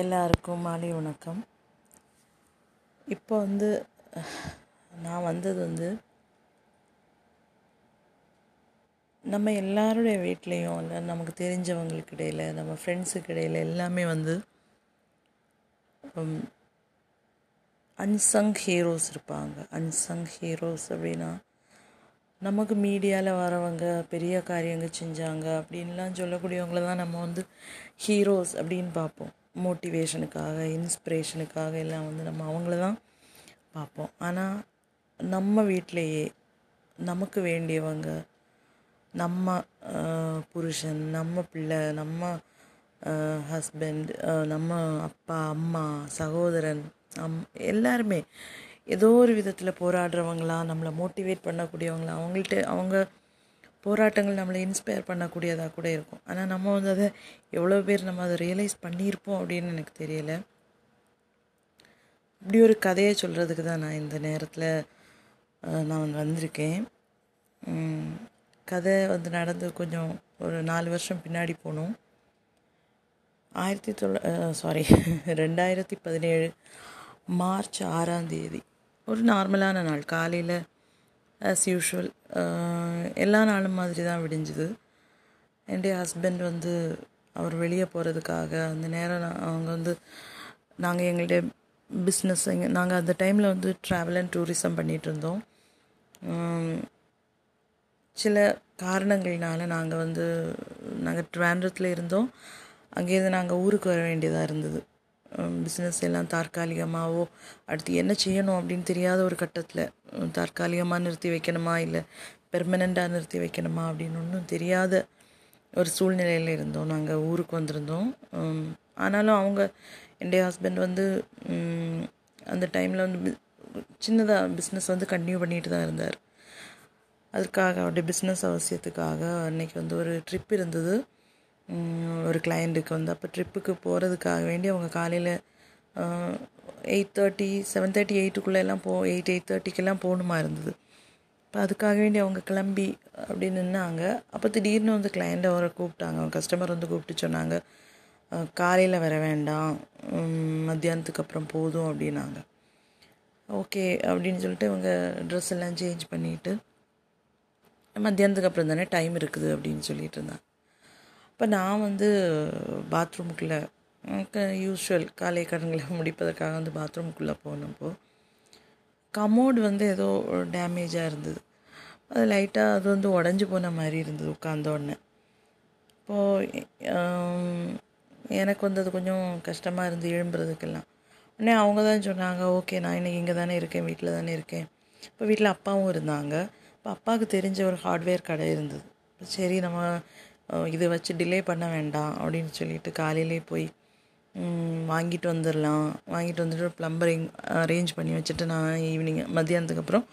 எல்லாருக்கும் மாலை வணக்கம். இப்போ வந்து நான் வந்தது வந்து நம்ம எல்லாருடைய வீட்லேயும் இல்லை நமக்கு தெரிஞ்சவங்களுக்கு இடையில் நம்ம ஃப்ரெண்ட்ஸுக்கு இடையில் எல்லாமே வந்து அன்சங் ஹீரோஸ் இருப்பாங்க. அன்சங் ஹீரோஸ் அப்படின்னா நமக்கு மீடியாவில் வரவங்க பெரிய காரியங்கள் செஞ்சாங்க அப்படின்லாம் சொல்லக்கூடியவங்கள தான் நம்ம வந்து ஹீரோஸ் அப்படின்னு பார்ப்போம். மோட்டிவேஷனுக்காக இன்ஸ்பிரேஷனுக்காக எல்லாம் வந்து நம்ம அவங்கள தான் பார்ப்போம். ஆனால் நம்ம வீட்டிலையே நமக்கு வேண்டியவங்க நம்ம புருஷன் நம்ம பிள்ளை நம்ம ஹஸ்பண்ட் நம்ம அப்பா அம்மா சகோதரன் அம் எல்லாருமே ஏதோ ஒரு விதத்தில் போராடுறவங்களா நம்மளை மோட்டிவேட் பண்ணக்கூடியவங்களா அவங்கள்ட்ட அவங்க போராட்டங்கள் நம்மளை இன்ஸ்பயர் பண்ணக்கூடியதாக கூட இருக்கும். ஆனால் நம்ம வந்து அதை எவ்வளோ பேர் நம்ம அதை ரியலைஸ் பண்ணியிருப்போம் அப்படின்னு எனக்கு தெரியலை. இப்படி ஒரு கதையை சொல்கிறதுக்கு தான் நான் இந்த நேரத்தில் நான் வந்து வந்திருக்கேன். கதை வந்து நடந்து கொஞ்சம் ஒரு நாலு வருஷம் பின்னாடி போனோம். ஆயிரத்தி தொள்ள சாரி ரெண்டாயிரத்தி பதினேழு மார்ச் ஆறாம் தேதி. ஒரு நார்மலான நாள். காலையில் ஆஸ் யூஷுவல் uh, எல்லா நாளும் மாதிரி தான் விடிஞ்சுது. என்னுடைய ஹஸ்பண்ட் வந்து அவர் வெளியே போகிறதுக்காக அந்த நேரம் நான் அவங்க வந்து நாங்கள் எங்களுடைய பிஸ்னஸ் நாங்கள் அந்த டைமில் வந்து ட்ராவல் அண்ட் டூரிசம் பண்ணிகிட்டு இருந்தோம். சில காரணங்கள்னால நாங்கள் வந்து நாங்கள் ட்ராண்டத்தில் இருந்தோம். அங்கேருந்து நாங்கள் ஊருக்கு வர வேண்டியதாக இருந்தது. பிஸ்னஸ் எல்லாம் தற்காலிகமாகவோ அடுத்து என்ன செய்யணும் அப்படின்னு தெரியாத ஒரு கட்டத்தில் தற்காலிகமாக நிறுத்தி வைக்கணுமா இல்லை பெர்மனெண்ட்டாக நிறுத்தி வைக்கணுமா அப்படின்னு ஒன்றும் தெரியாத ஒரு சூழ்நிலையில் இருந்தோம். நாங்கள் ஊருக்கு வந்திருந்தோம். ஆனாலும் அவங்க என்னுடைய ஹஸ்பண்ட் வந்து அந்த டைமில் வந்து சின்னதாக பிஸ்னஸ் வந்து கண்டினியூ பண்ணிட்டு தான் இருந்தார். அதுக்காக அவருடைய பிஸ்னஸ் அவசியத்துக்காக அன்றைக்கி வந்து ஒரு ட்ரிப் இருந்தது. ஒரு கிளையண்ட்டுக்கு வந்து அப்போ ட்ரிப்புக்கு போகிறதுக்காக வேண்டி அவங்க காலையில் எயிட் தேர்ட்டி செவன் தேர்ட்டி எயிட்டுக்குள்ளே எல்லாம் போ எயிட் எயிட் தேர்ட்டிக்கெல்லாம் போகணுமா இருந்தது. இப்போ அதுக்காக வேண்டி அவங்க கிளம்பி அப்படி நின்னாங்க. அப்போ திடீர்னு வந்து கிளையண்ட்டை அவரை கூப்பிட்டாங்க. அவங்க கஸ்டமர் வந்து கூப்பிட்டு சொன்னாங்க காலையில் வர வேண்டாம். மத்தியானத்துக்கு அப்புறம் போதும் அப்படின்னாங்க. ஓகே அப்படின்னு சொல்லிட்டு இவங்க ட்ரெஸ் எல்லாம் சேஞ்ச் பண்ணிவிட்டு மத்தியானத்துக்கு அப்புறம் தானே டைம் இருக்குது அப்படின்னு சொல்லிட்டு இருந்தாங்க. இப்போ நான் வந்து பாத்ரூமுக்குள்ளே யூஸ்வல் காலை கடன்களை முடிப்பதற்காக வந்து பாத்ரூமுக்குள்ளே போனப்போ கமோடு வந்து ஏதோ டேமேஜாக இருந்தது. அது லைட்டாக அது வந்து உடஞ்சி போன மாதிரி இருந்தது உட்காந்த உடனே. இப்போது எனக்கு வந்து அது கொஞ்சம் கஷ்டமாக இருந்து எழும்புறதுக்கெல்லாம். உடனே அவங்க தான் சொன்னாங்க ஓகே நான் இன்னைக்கு இங்கே தானே இருக்கேன் வீட்டில் தானே இருக்கேன். இப்போ வீட்டில் அப்பாவும் இருந்தாங்க. இப்போ அப்பாவுக்கு தெரிஞ்ச ஒரு ஹார்ட்வேர் கடை இருந்தது. சரி நம்ம இதை வச்சு டிலே பண்ண வேண்டாம் அப்படின்னு சொல்லிட்டு காலையிலே போய் வாங்கிட்டு வந்துடலாம் வாங்கிட்டு வந்துட்டு ப்ளம்பரிங் அரேஞ்ச் பண்ணி வச்சுட்டு நான் ஈவினிங் மத்தியானத்துக்கு அப்புறம்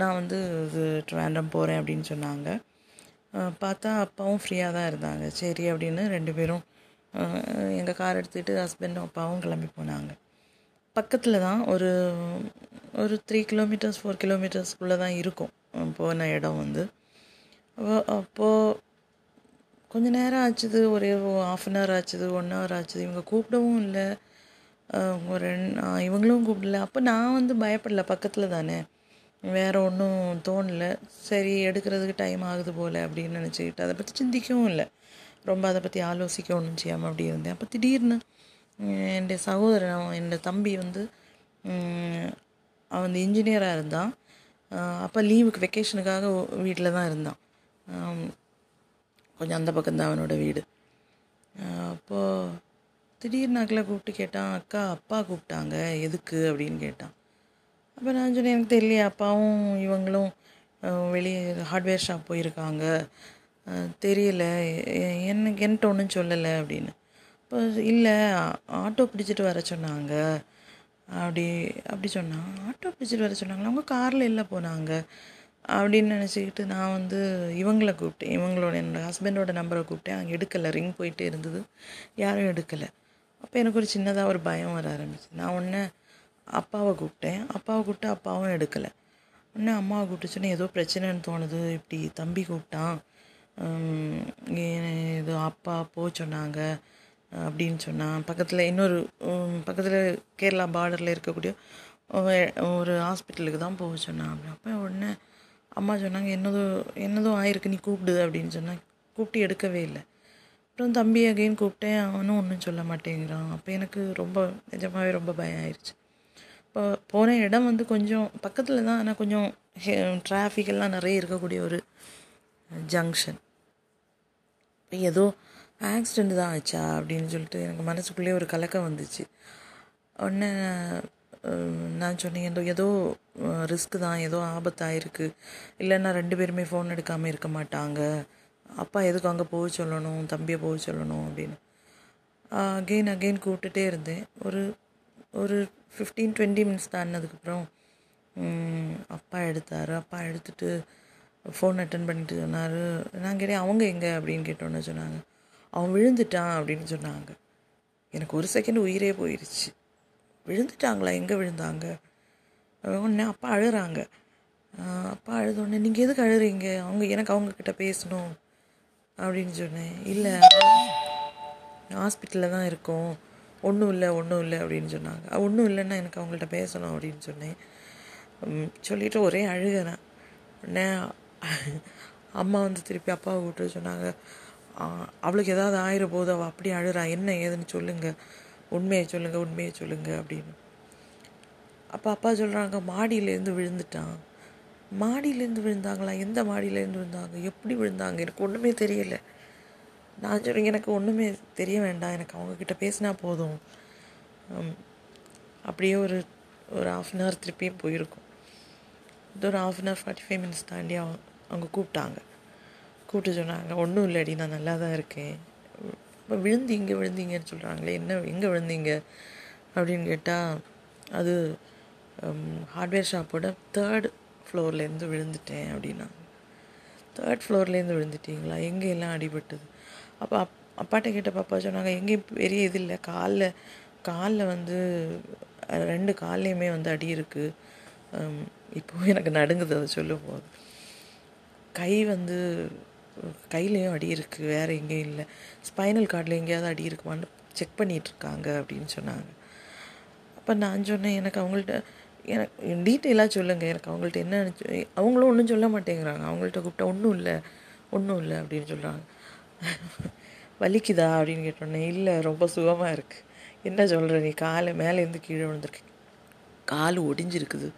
நான் வந்து இது ட்ராண்டம் போகிறேன் அப்படின்னு சொன்னாங்க. பார்த்தா அப்பாவும் ஃப்ரீயாக தான் இருந்தாங்க. சரி அப்படின்னு ரெண்டு பேரும் எங்கள் கார் எடுத்துக்கிட்டு ஹஸ்பண்டும் அப்பாவும் கிளம்பி போனாங்க. பக்கத்தில் தான் ஒரு ஒரு த்ரீ கிலோமீட்டர்ஸ் ஃபோர் கிலோமீட்டர்ஸ்குள்ளே தான் இருக்கும். போன இடம் வந்து. அப்போது கொஞ்ச நேரம் ஆச்சுது ஒரு ஆஃப் அன் ஹவர் ஆச்சுது ஒன் ஹவர் ஆச்சுது. இவங்க கூப்பிடவும் இல்லை. ஒரு இவங்களும் கூப்பிடல. அப்போ நான் வந்து பயப்படல பக்கத்தில் தானே. வேற ஒன்றும் தோணல. சரி எடுக்கிறதுக்கு டைம் ஆகுது போல் அப்படின்னு நினச்சிக்கிட்டு அதை பற்றி சிந்திக்கவும் இல்லை. ரொம்ப அதை பற்றி ஆலோசிக்க ஒன்றும் செய்யாமல் அப்படி இருந்தேன். அப்போ திடீர்னு உம், என்னுடைய சகோதரன் என் தம்பி வந்து அவன் வந்து இன்ஜினியராக இருந்தான். அப்போ லீவுக்கு வெக்கேஷனுக்காக வீட்டில் தான் இருந்தான். கொஞ்சம் அந்த பக்கம் தான் அவனோட வீடு. அப்போது திடீர்னு அக்கில் கூப்பிட்டு கேட்டான் அக்கா அப்பா கூப்பிட்டாங்க எதுக்கு? அப்படின்னு கேட்டான். அப்போ நான் சொன்னேன் எனக்கு தெரியலையே அப்பாவும் இவங்களும் வெளியே ஹார்ட்வேர் ஷாப் போயிருக்காங்க. தெரியல எனக்கு என்கிட்ட ஒன்றும் சொல்லலை அப்படின்னு. இப்போ இல்லை ஆட்டோ பிடிச்சிட்டு வர சொன்னாங்க. அப்படி அப்படி சொன்னான். ஆட்டோ பிடிச்சிட்டு வர சொன்னாங்களா? அவங்க காரில் இல்லை போனாங்க. அப்படின்னு நினச்சிக்கிட்டு நான் வந்து இவங்களை கூப்பிட்டேன். இவங்களோட என்னோடய ஹஸ்பண்டோட நம்பரை கூப்பிட்டேன். அங்கே எடுக்கலை. ரிங் போயிட்டே இருந்தது. யாரும் எடுக்கலை. அப்போ எனக்கு ஒரு சின்னதாக ஒரு பயம் வர ஆரம்பிச்சு. நான் உடனே அப்பாவை கூப்பிட்டேன். அப்பாவை கூப்பிட்டு அப்பாவும் எடுக்கலை. உடனே அம்மாவை கூப்பிட்டுச்சுன்னு ஏதோ பிரச்சனைன்னு தோணுது. இப்படி தம்பி கூப்பிட்டான். ஏதோ அப்பா போ சொன்னாங்க. அப்படின்னு சொன்னான். பக்கத்தில் இன்னொரு பக்கத்தில் கேரளா பார்டரில் இருக்கக்கூடிய ஒரு ஹாஸ்பிட்டலுக்கு தான் போக சொன்னான். அப்படி அப்போ உடனே அம்மா சொன்னாங்க என்னதோ என்னதோ ஆயிருக்கு நீ கூப்பிடு அப்படின்னு சொன்னாங்க கூப்பிட்டு எடுக்கவே இல்லை. அப்புறம் தம்பி அகைன் கூப்பிட்டேன் அவனும் ஒன்றும் சொல்ல மாட்டேங்கிறான். அப்போ எனக்கு ரொம்ப நிஜமாகவே ரொம்ப பயம் ஆயிடுச்சு இப்போ போன இடம் வந்து கொஞ்சம் பக்கத்தில் தான் ஆனால் கொஞ்சம் டிராஃபிக் எல்லாம் நிறைய இருக்கக்கூடிய ஒரு ஜங்ஷன் ஏதோ ஆக்சிடெண்ட் தான் ஆச்சா அப்படின்னு சொல்லிட்டு எனக்கு மனசுக்குள்ளேயே ஒரு கலக்கம் வந்துச்சு. உடனே நான் சொன்னேன் ஏதோ ஏதோ ரிஸ்க் தான் ஏதோ ஆபத்தாயிருக்கு. இல்லைன்னா ரெண்டு பேருமே ஃபோன் எடுக்காமல் இருக்க மாட்டாங்க. அப்பா எதுக்கு அங்கே போக சொல்லணும் தம்பியை போக சொல்லணும் அப்படின்னு. அகெயின் அகெயின் கூப்பிட்டுட்டே இருந்தேன். ஒரு ஒரு ஃபிஃப்டீன் டுவெண்ட்டி மினிட்ஸ் தாண்டினதுக்கப்புறம் அப்பா எடுத்தார். அப்பா எடுத்துட்டு ஃபோன் அட்டன் பண்ணிட்டு சொன்னார். நான் கேட்டேன் அவங்க எங்கே? அப்படின்னு கேட்டோன்னே சொன்னாங்க அவன் விழுந்துட்டான் அப்படின்னு சொன்னாங்க. எனக்கு ஒரு செகண்ட் உயிரே போயிடுச்சு விழுந்துட்டாங்களா? எங்கே விழுந்தாங்க? உடனே அப்பா அழுகிறாங்க அப்பா அழுத உடனே நீங்கள் எதுக்கு அழுகிறீங்க அவங்க எனக்கு அவங்கக்கிட்ட பேசணும். அப்படின்னு சொன்னேன். இல்லை ஹாஸ்பிட்டலில் தான் இருக்கோம். ஒன்றும் இல்லை ஒன்றும் இல்லை அப்படின்னு சொன்னாங்க. ஒன்றும் இல்லைன்னா எனக்கு அவங்கள்ட்ட பேசணும் அப்படின்னு சொன்னேன். சொல்லிவிட்டு சொல்லிட்டு ஒரே அழுகிறேன் உடனே அம்மா வந்து திருப்பி அப்பாவை கூப்பிட்டு சொன்னாங்க. அவளுக்கு ஏதாவது ஆயிர போது அவள் அப்படி அழுறா. என்ன ஏதுன்னு சொல்லுங்கள் உண்மையை சொல்லுங்கள் உண்மையை சொல்லுங்கள் அப்படின்னு. அப்போ அப்பா சொல்கிறாங்க மாடியிலேருந்து விழுந்துட்டான். மாடியிலேருந்து விழுந்தாங்களா? எந்த மாடியிலேருந்து விழுந்தாங்க? எப்படி விழுந்தாங்க? எனக்கு ஒன்றுமே தெரியல. நான் சொல்கிறேன் எனக்கு ஒன்றுமே தெரிய வேண்டாம். எனக்கு அவங்கக்கிட்ட பேசினா போதும். அப்படியே ஒரு ஒரு ஆஃப் அன் ஹவர் திருப்பியும் போயிருக்கும். இது ஒரு half an hour forty five minutes தாண்டி அவங்க அவங்க கூப்பிட்டாங்க. கூப்பிட்டு சொன்னாங்க ஒன்றும் இல்லடி நான் நல்லா தான் இருக்கேன். இப்போ இங்கே விழுந்தீங்கன்னு சொல்கிறாங்களே என்ன எங்கே விழுந்தீங்க? அப்படின்னு கேட்டால் அது ஹார்ட்வேர் ஷாப்போட தேர்ட் ஃப்ளோர்லேருந்து விழுந்துட்டேன் அப்படின்னா. தேர்ட் ஃப்ளோர்லேருந்து விழுந்துட்டீங்களா? எங்கேயெல்லாம் அடிபட்டது? அப்போ அப் அப்பாட்ட கேட்ட பாப்பா சொன்னாங்க எங்கேயும் பெரிய இது இல்லை. காலில் காலில் வந்து ரெண்டு கால்லையுமே வந்து அடி இருக்குது இப்போவும் எனக்கு நடுங்குது அதை சொல்லும் போது கை வந்து கையிலையும் அடி இருக்குது வேறு எங்கேயும் இல்லை. ஸ்பைனல் கார்டில் எங்கேயாவது அடி இருக்குமான்னு செக் பண்ணிகிட்ருக்காங்க அப்படின்னு சொன்னாங்க. அப்போ நான் சொன்னேன் எனக்கு அவங்கள்ட்ட எனக்கு டீட்டெயிலாக சொல்லுங்கள் எனக்கு அவங்கள்ட்ட என்ன அவங்களும் ஒன்றும் சொல்ல மாட்டேங்கிறாங்க. அவங்கள்ட்ட கூப்பிட்டா ஒன்றும் இல்லை ஒன்றும் இல்லை அப்படின்னு சொல்கிறாங்க வலிக்குதா? அப்படின்னு கேட்டோன்னே இல்லை ரொம்ப சுகமாக இருக்குது என்ன சொல்கிற நீ? காலை மேலேருந்து கீழே விழுந்திருக்கு கால் ஒடிஞ்சிருக்குது.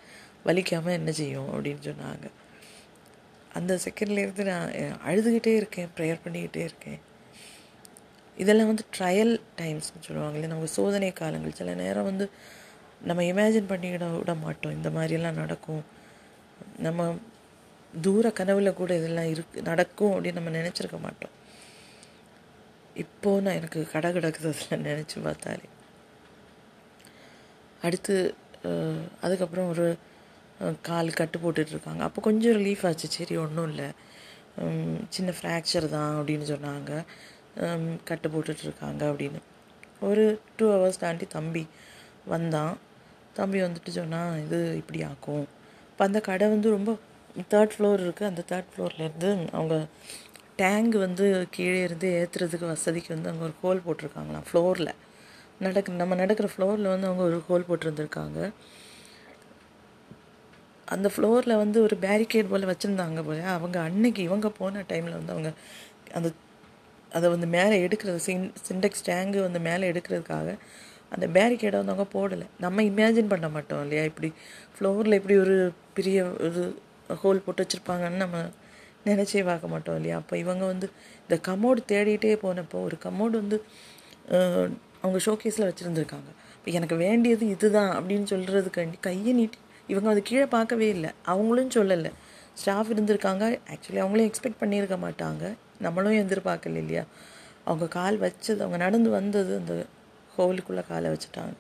வலிக்காமல் என்ன செய்யும்? அப்படின்னு சொன்னாங்க. அந்த செகண்ட்லேருந்து நான் அழுதுகிட்டே இருக்கேன் ப்ரேயர் பண்ணிக்கிட்டே இருக்கேன். இதெல்லாம் வந்து ட்ரையல் டைம்ஸ்னு சொல்லுவாங்களே நம்ம சோதனை காலங்கள். சில நேரம் வந்து நம்ம இமேஜின் பண்ணிக்கிட விட மாட்டோம். இந்த மாதிரியெல்லாம் நடக்கும். நம்ம தூர கனவுல கூட இதெல்லாம் இருக்கு நடக்கும் அப்படின்னு நம்ம நினச்சிருக்க மாட்டோம். இப்போ நான் எனக்கு கடை கிடக்குது நினச்சி பார்த்தாலே. அடுத்து அதுக்கப்புறம் ஒரு கால் கட்டு போட்டுட்ருக்காங்க. அப்போ கொஞ்சம் ரிலீஃப் ஆச்சு. சரி ஒன்றும் இல்லை. சின்ன ஃப்ராக்சர் தான் அப்படின்னு சொன்னாங்க. கட்டு போட்டுட்ருக்காங்க அப்படின்னு. ஒரு டூ ஹவர்ஸ் தாண்டி தம்பி வந்தான். தம்பி வந்துட்டு சொன்னால் இது இப்படி ஆக்கும். இப்போ அந்த கடை வந்து ரொம்ப தேர்ட் ஃப்ளோர் இருக்குது அந்த தேர்ட் ஃப்ளோர்லேருந்து அவங்க டேங்க் வந்து கீழே இருந்து ஏற்றுறதுக்கு வசதிக்கு வந்து அங்கே ஒரு ஹோல் போட்டிருக்காங்களாம் ஃப்ளோரில் நடக்க நம்ம நடக்கிற ஃப்ளோரில் வந்து அவங்க ஒரு ஹோல் போட்டிருந்துருக்காங்க. அந்த ஃப்ளோரில் வந்து ஒரு பேரிகேட் போல் வச்சுருந்தாங்க போல. அவங்க அன்னைக்கு இவங்க போன டைமில் வந்து அவங்க அந்த அதை வந்து மேலே எடுக்கிறது சின் சிண்டெக்ஸ் டேங்கு வந்து மேலே எடுக்கிறதுக்காக அந்த பேரிகேடை வந்து அவங்க போடலை. நம்ம இமேஜின் பண்ண மாட்டோம் இல்லையா? இப்படி ஃப்ளோரில் இப்படி ஒரு பெரிய ஒரு ஹோல் போட்டு வச்சுருப்பாங்கன்னு நம்ம நினச்சே பார்க்க மாட்டோம் இல்லையா? அப்போ இவங்க வந்து இந்த கமோடு தேடிட்டே போனப்போ ஒரு கமோடு வந்து அவங்க ஷோகேஸில் வச்சுருந்துருக்காங்க. இப்போ எனக்கு வேண்டியது இதுதான் அப்படின்னு சொல்கிறதுக்காண்டி கையை நீட்டி இவங்க அது கீழே பார்க்கவே இல்லை. அவங்களும் சொல்லலை. ஸ்டாஃப் இருந்திருக்காங்க. ஆக்சுவலி அவங்களும் எக்ஸ்பெக்ட் பண்ணியிருக்க மாட்டாங்க. நம்மளும் எதிர்பார்க்கல இல்லையா? அவங்க கால் வச்சது அவங்க நடந்து வந்தது அந்த ஹோலுக்குள்ளே காலை வச்சுட்டாங்க.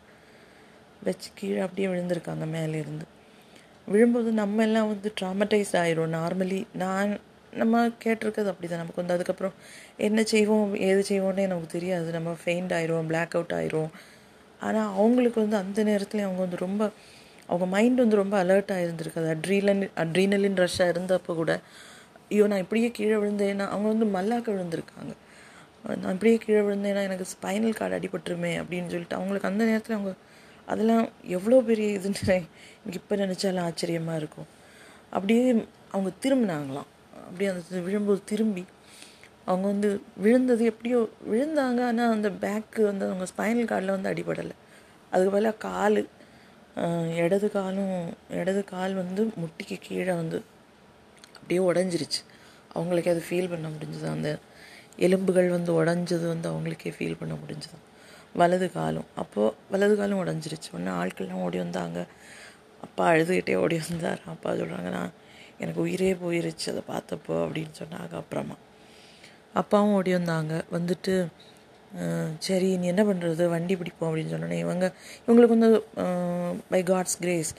வச்சு கீழே அப்படியே விழுந்திருக்காங்க மேலேருந்து விழும்போது நம்ம எல்லாம் வந்து ட்ராமடைஸ் ஆயிரும் நார்மலி நான் நம்ம கேட்டிருக்கிறது அப்படி தான் நமக்கு வந்து அதுக்கப்புறம் என்ன செய்வோம் ஏது செய்வோன்னே நமக்கு தெரியாது. நம்ம ஃபெயிண்ட் ஆயிரும் பிளாக் அவுட் ஆயிரும் ஆனால் அவங்களுக்கு வந்து அந்த நேரத்தில் அவங்க வந்து ரொம்ப அவங்க மைண்ட் வந்து ரொம்ப அலர்ட்டாக இருந்திருக்கு அது அட்ரீலன் அட்ரீனலின் ரஷ்ஷாக இருந்தப்போ கூட ஐயோ நான் இப்படியே கீழே விழுந்தேன்னா அவங்க வந்து மல்லாக்க விழுந்திருக்காங்க. நான் இப்படியே கீழே விழுந்தேன்னா எனக்கு ஸ்பைனல் கார்டு அடிபட்டுருமே அப்படின்னு சொல்லிட்டு அவங்களுக்கு அந்த நேரத்தில் அவங்க அதெல்லாம் எவ்வளோ பெரிய இதுன்னு எனக்கு இப்போ நினச்சாலும் ஆச்சரியமாக இருக்கும். அப்படியே அவங்க திரும்பினாங்களாம். அப்படியே அந்த விழும்போது திரும்பி அவங்க வந்து விழுந்தது எப்படியோ விழுந்தாங்க ஆனால் அந்த பேக்கு வந்து அவங்க ஸ்பைனல் கார்டில் வந்து அடிபடலை. அதுக்கு பதிலாக கால் இடது காலும் இடது கால் வந்து முட்டிக்கு கீழே வந்து அப்படியே உடஞ்சிருச்சு. அவங்களுக்கே அது ஃபீல் பண்ண முடிஞ்சது. அந்த எலும்புகள் வந்து உடஞ்சது வந்து அவங்களுக்கே ஃபீல் பண்ண முடிஞ்சது. வலது காலும். அப்போது வலது காலும் உடஞ்சிருச்சு. ஒன்று ஆட்கள்லாம் ஓடி வந்தாங்க. அப்பா அழுதுகிட்டே ஓடி வந்தார். அப்பா சொல்கிறாங்க நான் எனக்கு உயிரே போயிருச்சு. அதை பார்த்தப்போ அப்படின்னு சொன்னாங்க அப்புறமா. அப்பாவும் ஓடி வந்தாங்க. வந்துட்டு சரி நீ என்ன பண்ணுறது வண்டி பிடிப்போம் அப்படின்னு சொன்னோன்னே இவங்க இவங்களுக்கு வந்து பை காட்ஸ் கிரேஸ்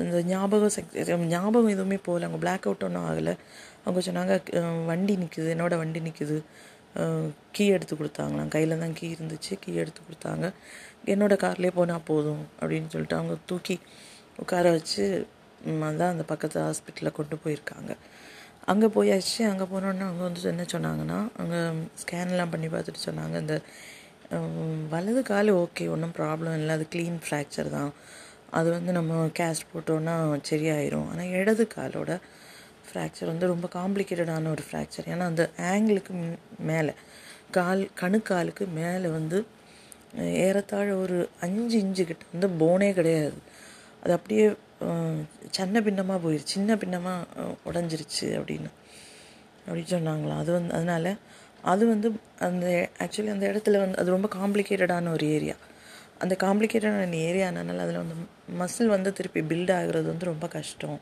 அந்த ஞாபகம் சக்தி ஞாபகம் எதுவுமே போகல. அவங்க பிளாக் அவுட் ஒன்றும் ஆகலை. அவங்க சொன்னாங்க வண்டி நிற்குது என்னோடய வண்டி நிற்குது கீ எடுத்து கொடுத்தாங்களாம். கையில் தான் கீ இருந்துச்சு கீ எடுத்து கொடுத்தாங்க. என்னோடய கார்லேயே போனால் போதும் அப்படின்னு சொல்லிட்டு அவங்க தூக்கி உட்கார வச்சு தான் அந்த பக்கத்து ஹாஸ்பிட்டலில் கொண்டு போயிருக்காங்க. அங்கே போயாச்சு அங்கே போனோன்னே அவங்க வந்து என்ன சொன்னாங்கன்னா அங்கே ஸ்கேன்லாம் பண்ணி பார்த்துட்டு சொன்னாங்க இந்த வலது கால் ஓகே ஒன்றும் ப்ராப்ளம் இல்லை அது க்ளீன் ஃப்ராக்சர் தான். அது வந்து நம்ம கேஸ்ட் போட்டோன்னா சரியாயிரும். ஆனால் இடது காலோட ஃப்ராக்சர் வந்து ரொம்ப காம்ப்ளிகேட்டடான ஒரு ஃப்ராக்சர் ஏன்னா அந்த ஆங்கிளுக்கு மேலே கால் கணுக்காலுக்கு மேலே வந்து ஏறத்தாழ ஒரு அஞ்சு இன்ச்சு கிட்ட வந்து போனே கிடையாது. அது அப்படியே சின்ன பின்னமாக போயிடுச்சு சின்ன பின்னமாக உடஞ்சிருச்சு அப்படின்னு. அப்படின்னு சொன்னாங்களாம். அது வந்து அதனால் அது வந்து அந்த ஆக்சுவலி அந்த இடத்துல வந்து அது ரொம்ப காம்ப்ளிகேட்டடான ஒரு ஏரியா அந்த காம்ப்ளிகேட்டடான ஏரியானால அதில் வந்து மசில் வந்து திருப்பி பில்ட் ஆகுறது வந்து ரொம்ப கஷ்டம்.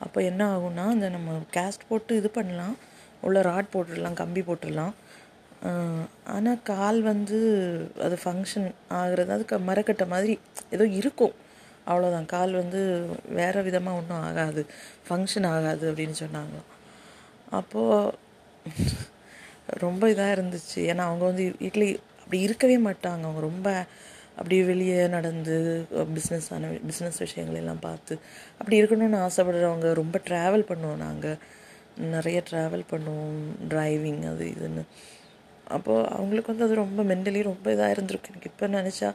அப்போ என்ன ஆகும்னா அந்த நம்ம கேஸ்ட் போட்டு இது பண்ணலாம். உள்ள ராட் போட்டுடலாம் கம்பி போட்டுடலாம். ஆனால் கால் வந்து அது ஃபங்க்ஷன் ஆகிறது அதுக்கு மரக்கட்டை மாதிரி ஏதோ இருக்கும். அவ்வளோதான் கால் வந்து வேறு விதமாக ஒன்றும் ஆகாது. ஃபங்க்ஷன் ஆகாது அப்படின்னு சொன்னாங்க அப்போது ரொம்ப இதாக இருந்துச்சு. ஏன்னா அவங்க வந்து இட்லி அப்படி இருக்கவே மாட்டாங்க. அவங்க ரொம்ப அப்படி வெளியே நடந்து பிஸ்னஸ் ஆன பிஸ்னஸ் விஷயங்கள் எல்லாம் பார்த்து அப்படி இருக்கணும்னு ஆசைப்படுறவங்க ரொம்ப ட்ராவல் பண்ணுவோம் நாங்கள் நிறைய ட்ராவல் பண்ணுவோம். டிரைவிங் அது இதுன்னு. அப்போது அவங்களுக்கு வந்து அது ரொம்ப மென்டலி ரொம்ப இதாக இருந்திருக்கு. எனக்கு இப்போ நினச்சா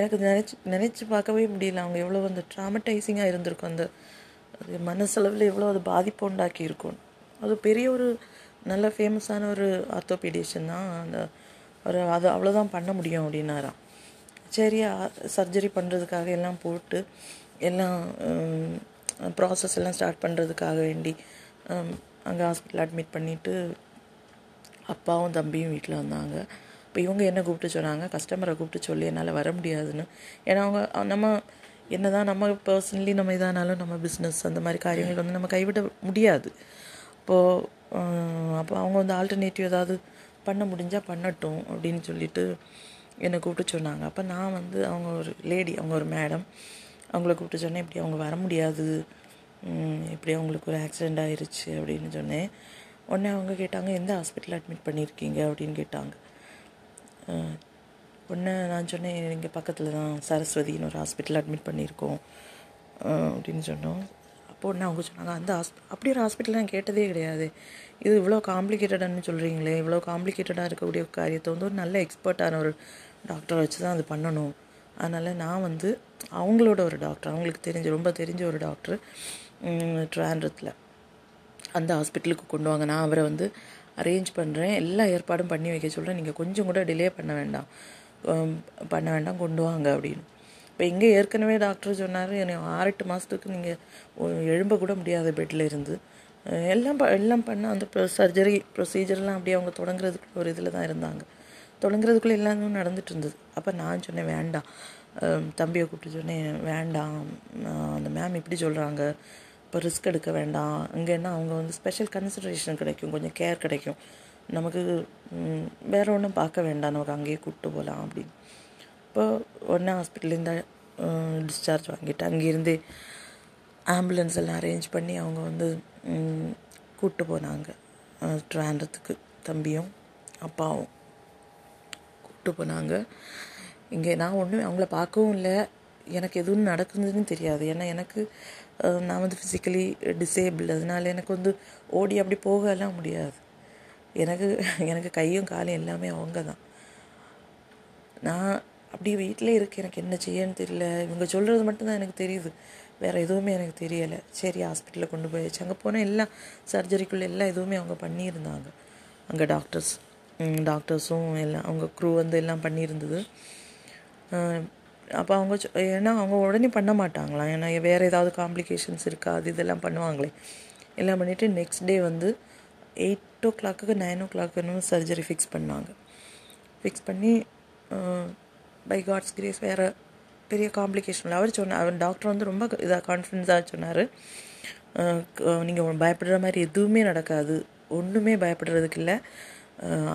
எனக்கு நினச்சி நினச்சி பார்க்கவே முடியல. அவங்க எவ்வளோ அந்த ட்ராமடைசிங்காக இருந்திருக்கும். அந்த அது மனசளவில் எவ்வளோ அது பாதிப்பு உண்டாக்கி இருக்கும். அது பெரிய ஒரு நல்ல ஃபேமஸான ஒரு ஆர்த்தோபீடிஷன் தான். அந்த ஒரு அது அவ்வளோதான் பண்ண முடியும் அப்படின்னாராம். சரி சர்ஜரி பண்ணுறதுக்காக எல்லாம் போட்டு எல்லாம் ப்ராசஸ் எல்லாம் ஸ்டார்ட் பண்ணுறதுக்காக வேண்டி அங்கே ஹாஸ்பிட்டல் அட்மிட் பண்ணிவிட்டு அப்பாவும் தம்பியும் வீட்டில் வந்தாங்க. இப்போ இவங்க என்ன கூப்பிட்டு சொன்னாங்க? கஸ்டமரை கூப்பிட்டு சொல்லி என்னால் வர முடியாதுன்னு. ஏன்னா அவங்க நம்ம என்ன தான் நம்ம பர்சனலி நம்ம இதானாலும் நம்ம பிஸ்னஸ் அந்த மாதிரி காரியங்கள் வந்து நம்ம கைவிட முடியாது. இப்போது அப்போ அவங்க வந்து ஆல்டர்னேட்டிவ் ஏதாவது பண்ண முடிஞ்சால் பண்ணட்டும் அப்படின்னு சொல்லிட்டு என்னை கூப்பிட்டு சொன்னாங்க. அப்போ நான் வந்து அவங்க ஒரு லேடி அவங்க ஒரு மேடம் அவங்கள கூப்பிட்டு சொன்னேன் இப்படி அவங்க வர முடியாது. இப்படி அவங்களுக்கு ஒரு ஆக்சிடெண்ட் ஆயிடுச்சு அப்படின்னு சொன்னேன். உடனே அவங்க கேட்டாங்க எந்த ஹாஸ்பிட்டலில் அட்மிட் பண்ணியிருக்கீங்க அப்படின்னு கேட்டாங்க. உடனே நான் சொன்னேன் இங்கே பக்கத்தில் தான் சரஸ்வதினு ஒரு ஹாஸ்பிட்டல் அட்மிட் பண்ணியிருக்கோம் அப்படின்னு சொன்னோம். அப்போ உடனே அவங்க சொன்னாங்க அந்த ஹாஸ்பி அப்படி ஒரு ஹாஸ்பிட்டல் நான் கேட்டதே கிடையாது. இது இவ்வளோ காம்ப்ளிகேட்டடானு சொல்கிறீங்களே இவ்வளோ காம்ப்ளிகேட்டடாக இருக்கக்கூடிய காரியத்தை வந்து ஒரு நல்ல எக்ஸ்பர்ட்டான ஒரு டாக்டரை வச்சு தான் அது பண்ணணும். அதனால் நான் வந்து அவங்களோட ஒரு டாக்டர் அவங்களுக்கு தெரிஞ்ச ரொம்ப தெரிஞ்ச ஒரு டாக்டர் ட்ராண்டத்தில் அந்த ஹாஸ்பிட்டலுக்கு கொண்டு வாங்க. நான் அவரை வந்து அரேஞ்ச் பண்ணுறேன் எல்லா ஏற்பாடும் பண்ணி வைக்க சொல்கிறேன் நீங்கள் கொஞ்சம் கூட டிலே பண்ண வேண்டாம். பண்ண வேண்டாம் கொண்டு வாங்க அப்படின்னு. இப்போ இங்கே ஏற்கனவே டாக்டர் சொன்னார் என்னை ஆறு எட்டு மாதத்துக்கு நீங்கள் எழும்ப கூட முடியாத பெட்டில் இருந்து. எல்லாம் ப எல்லாம் பண்ண அந்த சர்ஜரி ப்ரொசீஜர்லாம் அப்படியே அவங்க தொடங்குறதுக்குள்ள ஒரு இதில் தான் இருந்தாங்க. தொடங்குறதுக்குள்ளே எல்லாமே நடந்துட்டு இருந்தது. அப்போ நான் சொன்னேன் வேண்டாம். தம்பியை கூப்பிட்டு சொன்னேன் வேண்டாம். அந்த மேம் இப்படி சொல்கிறாங்க அப்போ ரிஸ்க் எடுக்க வேண்டாம். அங்கேன்னா அவங்க வந்து ஸ்பெஷல் கன்சிடரேஷன் கிடைக்கும் கொஞ்சம் கேர் கிடைக்கும். நமக்கு வேறு ஒன்றும் பார்க்க வேண்டாம். நமக்கு அங்கேயே கூப்பிட்டு போகலாம் அப்படின்னு. இப்போ உடனே ஹாஸ்பிட்டல்லேருந்து டிஸ்சார்ஜ் வாங்கிட்டு அங்கேருந்து ஆம்புலன்ஸ் எல்லாம் அரேஞ்ச் பண்ணி அவங்க வந்து கூப்பிட்டு போனாங்க. ட்ராண்டத்துக்கு தம்பியும் அப்பாவும் கூப்பிட்டு போனாங்க. இங்கே நான் ஒன்றும் அவங்கள பார்க்கவும் இல்லை. எனக்கு எதுவும் நடக்குதுன்னு தெரியாது. ஏன்னா எனக்கு நான் வந்து ஃபிசிக்கலி டிசேபிள் அதனால எனக்கு வந்து ஓடி அப்படி போகலாம் முடியாது. எனக்கு எனக்கு கையும் காலும் எல்லாமே அவங்க தான் நான் அப்படி வீட்டிலே இருக்கு. எனக்கு என்ன செய்யன்னு தெரியல. இவங்க சொல்கிறது மட்டும்தான் எனக்கு தெரியுது. வேறு எதுவுமே எனக்கு தெரியலை. சரி ஹாஸ்பிட்டலில் கொண்டு போயாச்சு. அங்கே போனால் எல்லாம் சர்ஜரிக்குள்ளே எல்லாம் எதுவுமே அவங்க பண்ணியிருந்தாங்க. அங்கே டாக்டர்ஸ் டாக்டர்ஸும் எல்லாம் அவங்க க்ரூ வந்து எல்லாம் பண்ணியிருந்தது. அப்போ அவங்க சொ- ஏன்னா அவங்க உடனே பண்ண மாட்டாங்களாம் ஏன்னா வேறு ஏதாவது காம்ப்ளிகேஷன்ஸ் இருக்கா? அது இதெல்லாம் பண்ணுவாங்களே. எல்லாம் பண்ணிவிட்டு நெக்ஸ்ட் டே வந்து எயிட் ஓ கிளாக்குக்கு நைன் ஓ கிளாக்குன்னு சர்ஜரி ஃபிக்ஸ் பண்ணாங்க. ஃபிக்ஸ் பண்ணி பை காட்ஸ் கிரேஸ் வேறு பெரிய காம்ப்ளிகேஷன் அவர் சொன்னார் அவர் டாக்டர் வந்து ரொம்ப இதாக கான்ஃபிடென்ஸாக சொன்னார். நீங்கள் பயப்படுற மாதிரி எதுவுமே நடக்காது. ஒன்றுமே பயப்படுறதுக்கு இல்லை.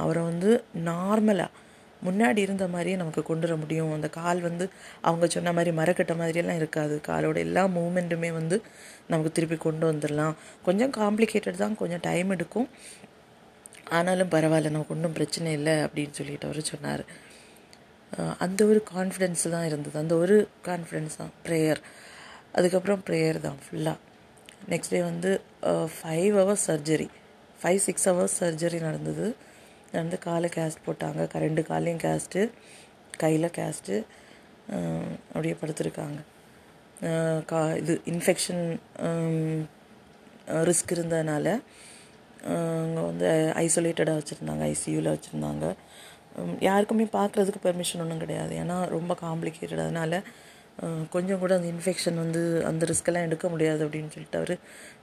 அவரை வந்து நார்மலாக முன்னாடி இருந்த மாதிரியே நமக்கு கொண்டு வர முடியும். அந்த கால் வந்து அவங்க சொன்ன மாதிரி மரக்கட்ட மாதிரியெல்லாம் இருக்காது. காலோட எல்லா மூமெண்ட்டுமே வந்து நமக்கு திருப்பி கொண்டு வந்துடலாம். கொஞ்சம் காம்ப்ளிகேட்டட் தான். கொஞ்சம் டைம் எடுக்கும். ஆனாலும் பரவாயில்ல நமக்கு ஒன்றும் பிரச்சனை இல்லை அப்படின்னு சொல்லிட்டு அவர் சொன்னார். அந்த ஒரு கான்ஃபிடென்ஸ் தான் இருந்தது. அந்த ஒரு கான்ஃபிடென்ஸ் தான். ப்ரேயர் அதுக்கப்புறம் ப்ரேயர் தான் ஃபுல்லாக நெக்ஸ்ட் டே வந்து five hours surgery five six hours surgery நடந்தது. நடந்து காலை கேஸ்ட் போட்டாங்க. க- ரெண்டு காலையும் கேஸ்ட்டு கையில் கேஸ்ட்டு அப்படியே படுத்திருக்காங்க. கா இது இன்ஃபெக்ஷன் ரிஸ்க் இருந்ததுனால அங்கே வந்து ஐசோலேட்டடாக வச்சுருந்தாங்க ஐசியூவில் வச்சுருந்தாங்க. யாருக்குமே பார்க்குறதுக்கு பெர்மிஷன் ஒன்றும் கிடையாது. ஏன்னா ரொம்ப காம்ப்ளிகேட்டட் அதனால் கொஞ்சம் கூட அந்த இன்ஃபெக்ஷன் வந்து அந்த ரிஸ்க்கெல்லாம் எடுக்க முடியாது அப்படின்னு சொல்லிட்டு அவர்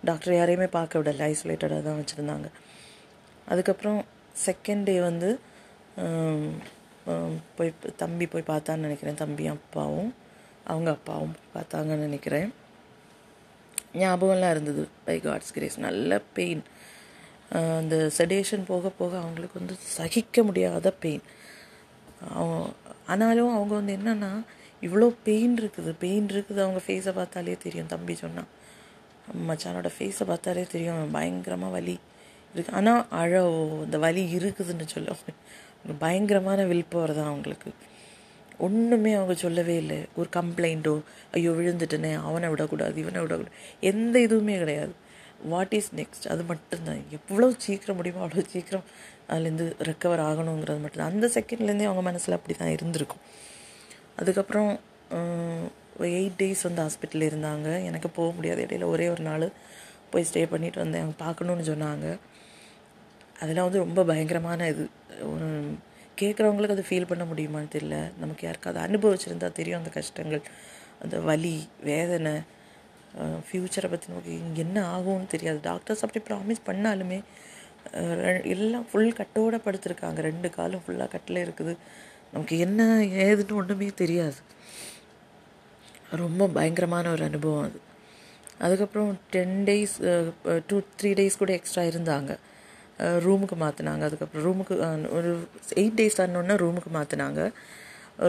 டாக்டர் யாரையுமே பார்க்க விடலை. ஐசோலேட்டடாக தான் வச்சுருந்தாங்க. அதுக்கப்புறம் செகண்ட் டே வந்து போய் தம்பி போய் பார்த்தான்னு நினைக்கிறேன். தம்பி அப்பாவும் அவங்க அப்பாவும் பார்த்தாங்கன்னு நினைக்கிறேன். ஞாபகம்லாம் இருந்தது. பை காட்ஸ் கிரேஸ் நல்ல பெயின் அந்த செடேஷன் போக போக அவங்களுக்கு வந்து சகிக்க முடியாத பெயின் அவங்க ஆனாலும் அவங்க வந்து என்னன்னா இவ்வளோ பெயின் இருக்குது. பெயின் இருக்குது. அவங்க ஃபேஸை பார்த்தாலே தெரியும். தம்பி சொன்னால் மச்சானோட ஃபேஸை பார்த்தாலே தெரியும். பயங்கரமாக வலி. இருக்கு ஆனால் அழ இந்த வலி இருக்குதுன்னு சொல்ல பயங்கரமான வில் பவர் தான் அவங்களுக்கு. ஒன்றுமே அவங்க சொல்லவே இல்லை. ஒரு கம்ப்ளைண்ட்டோ ஐயோ விழுந்துட்டனே அவனை விடக்கூடாது இவனை விடக்கூடாது. எந்த இதுவுமே கிடையாது. வாட் இஸ் நெக்ஸ்ட் அது மட்டும்தான். எவ்வளோ சீக்கிரம் முடியுமோ அவ்வளோ சீக்கிரம் அதுலேருந்து ரெக்கவர் ஆகணுங்கிறது மட்டும்தான். அந்த செகண்ட்லேருந்தே அவங்க மனசில் அப்படி தான் இருந்திருக்கும். அதுக்கப்புறம் எயிட் டேஸ் வந்து ஹாஸ்பிட்டலில் இருந்தாங்க. எனக்கு போக முடியாது இடையில ஒரே ஒரு நாள் போய் ஸ்டே பண்ணிட்டு வந்தேன். அவங்க பார்க்கணுன்னு சொன்னாங்க. அதெல்லாம் வந்து ரொம்ப பயங்கரமான இது. ஒரு கேட்குறவங்களுக்கு அது ஃபீல் பண்ண முடியுமான்னு தெரியல. நமக்கு யாருக்காவது அனுபவிச்சிருந்தா தெரியும் அந்த கஷ்டங்கள். அந்த வலி வேதனை ஃப்யூச்சரை பற்றி நமக்கு இங்கே என்ன ஆகும்னு தெரியாது. டாக்டர்ஸ் அப்படி ப்ராமிஸ் பண்ணாலுமே ரெ- எல்லாம் ஃபுல் கட்டோட படுத்திருக்காங்க. ரெண்டு காலும் ஃபுல்லாக கட்டில் இருக்குது. நமக்கு என்ன ஏதுன்னு ஒன்றுமே தெரியாது. ரொம்ப பயங்கரமான ஒரு அனுபவம் அது. அதுக்கப்புறம் ten days two three days கூட எக்ஸ்ட்ரா இருந்தாங்க. ரூமுக்கு மாற்றினாங்க அதுக்கப்புறம் ரூமுக்கு ஒரு எயிட் டேஸ் ஆனோடனே ரூமுக்கு மாற்றினாங்க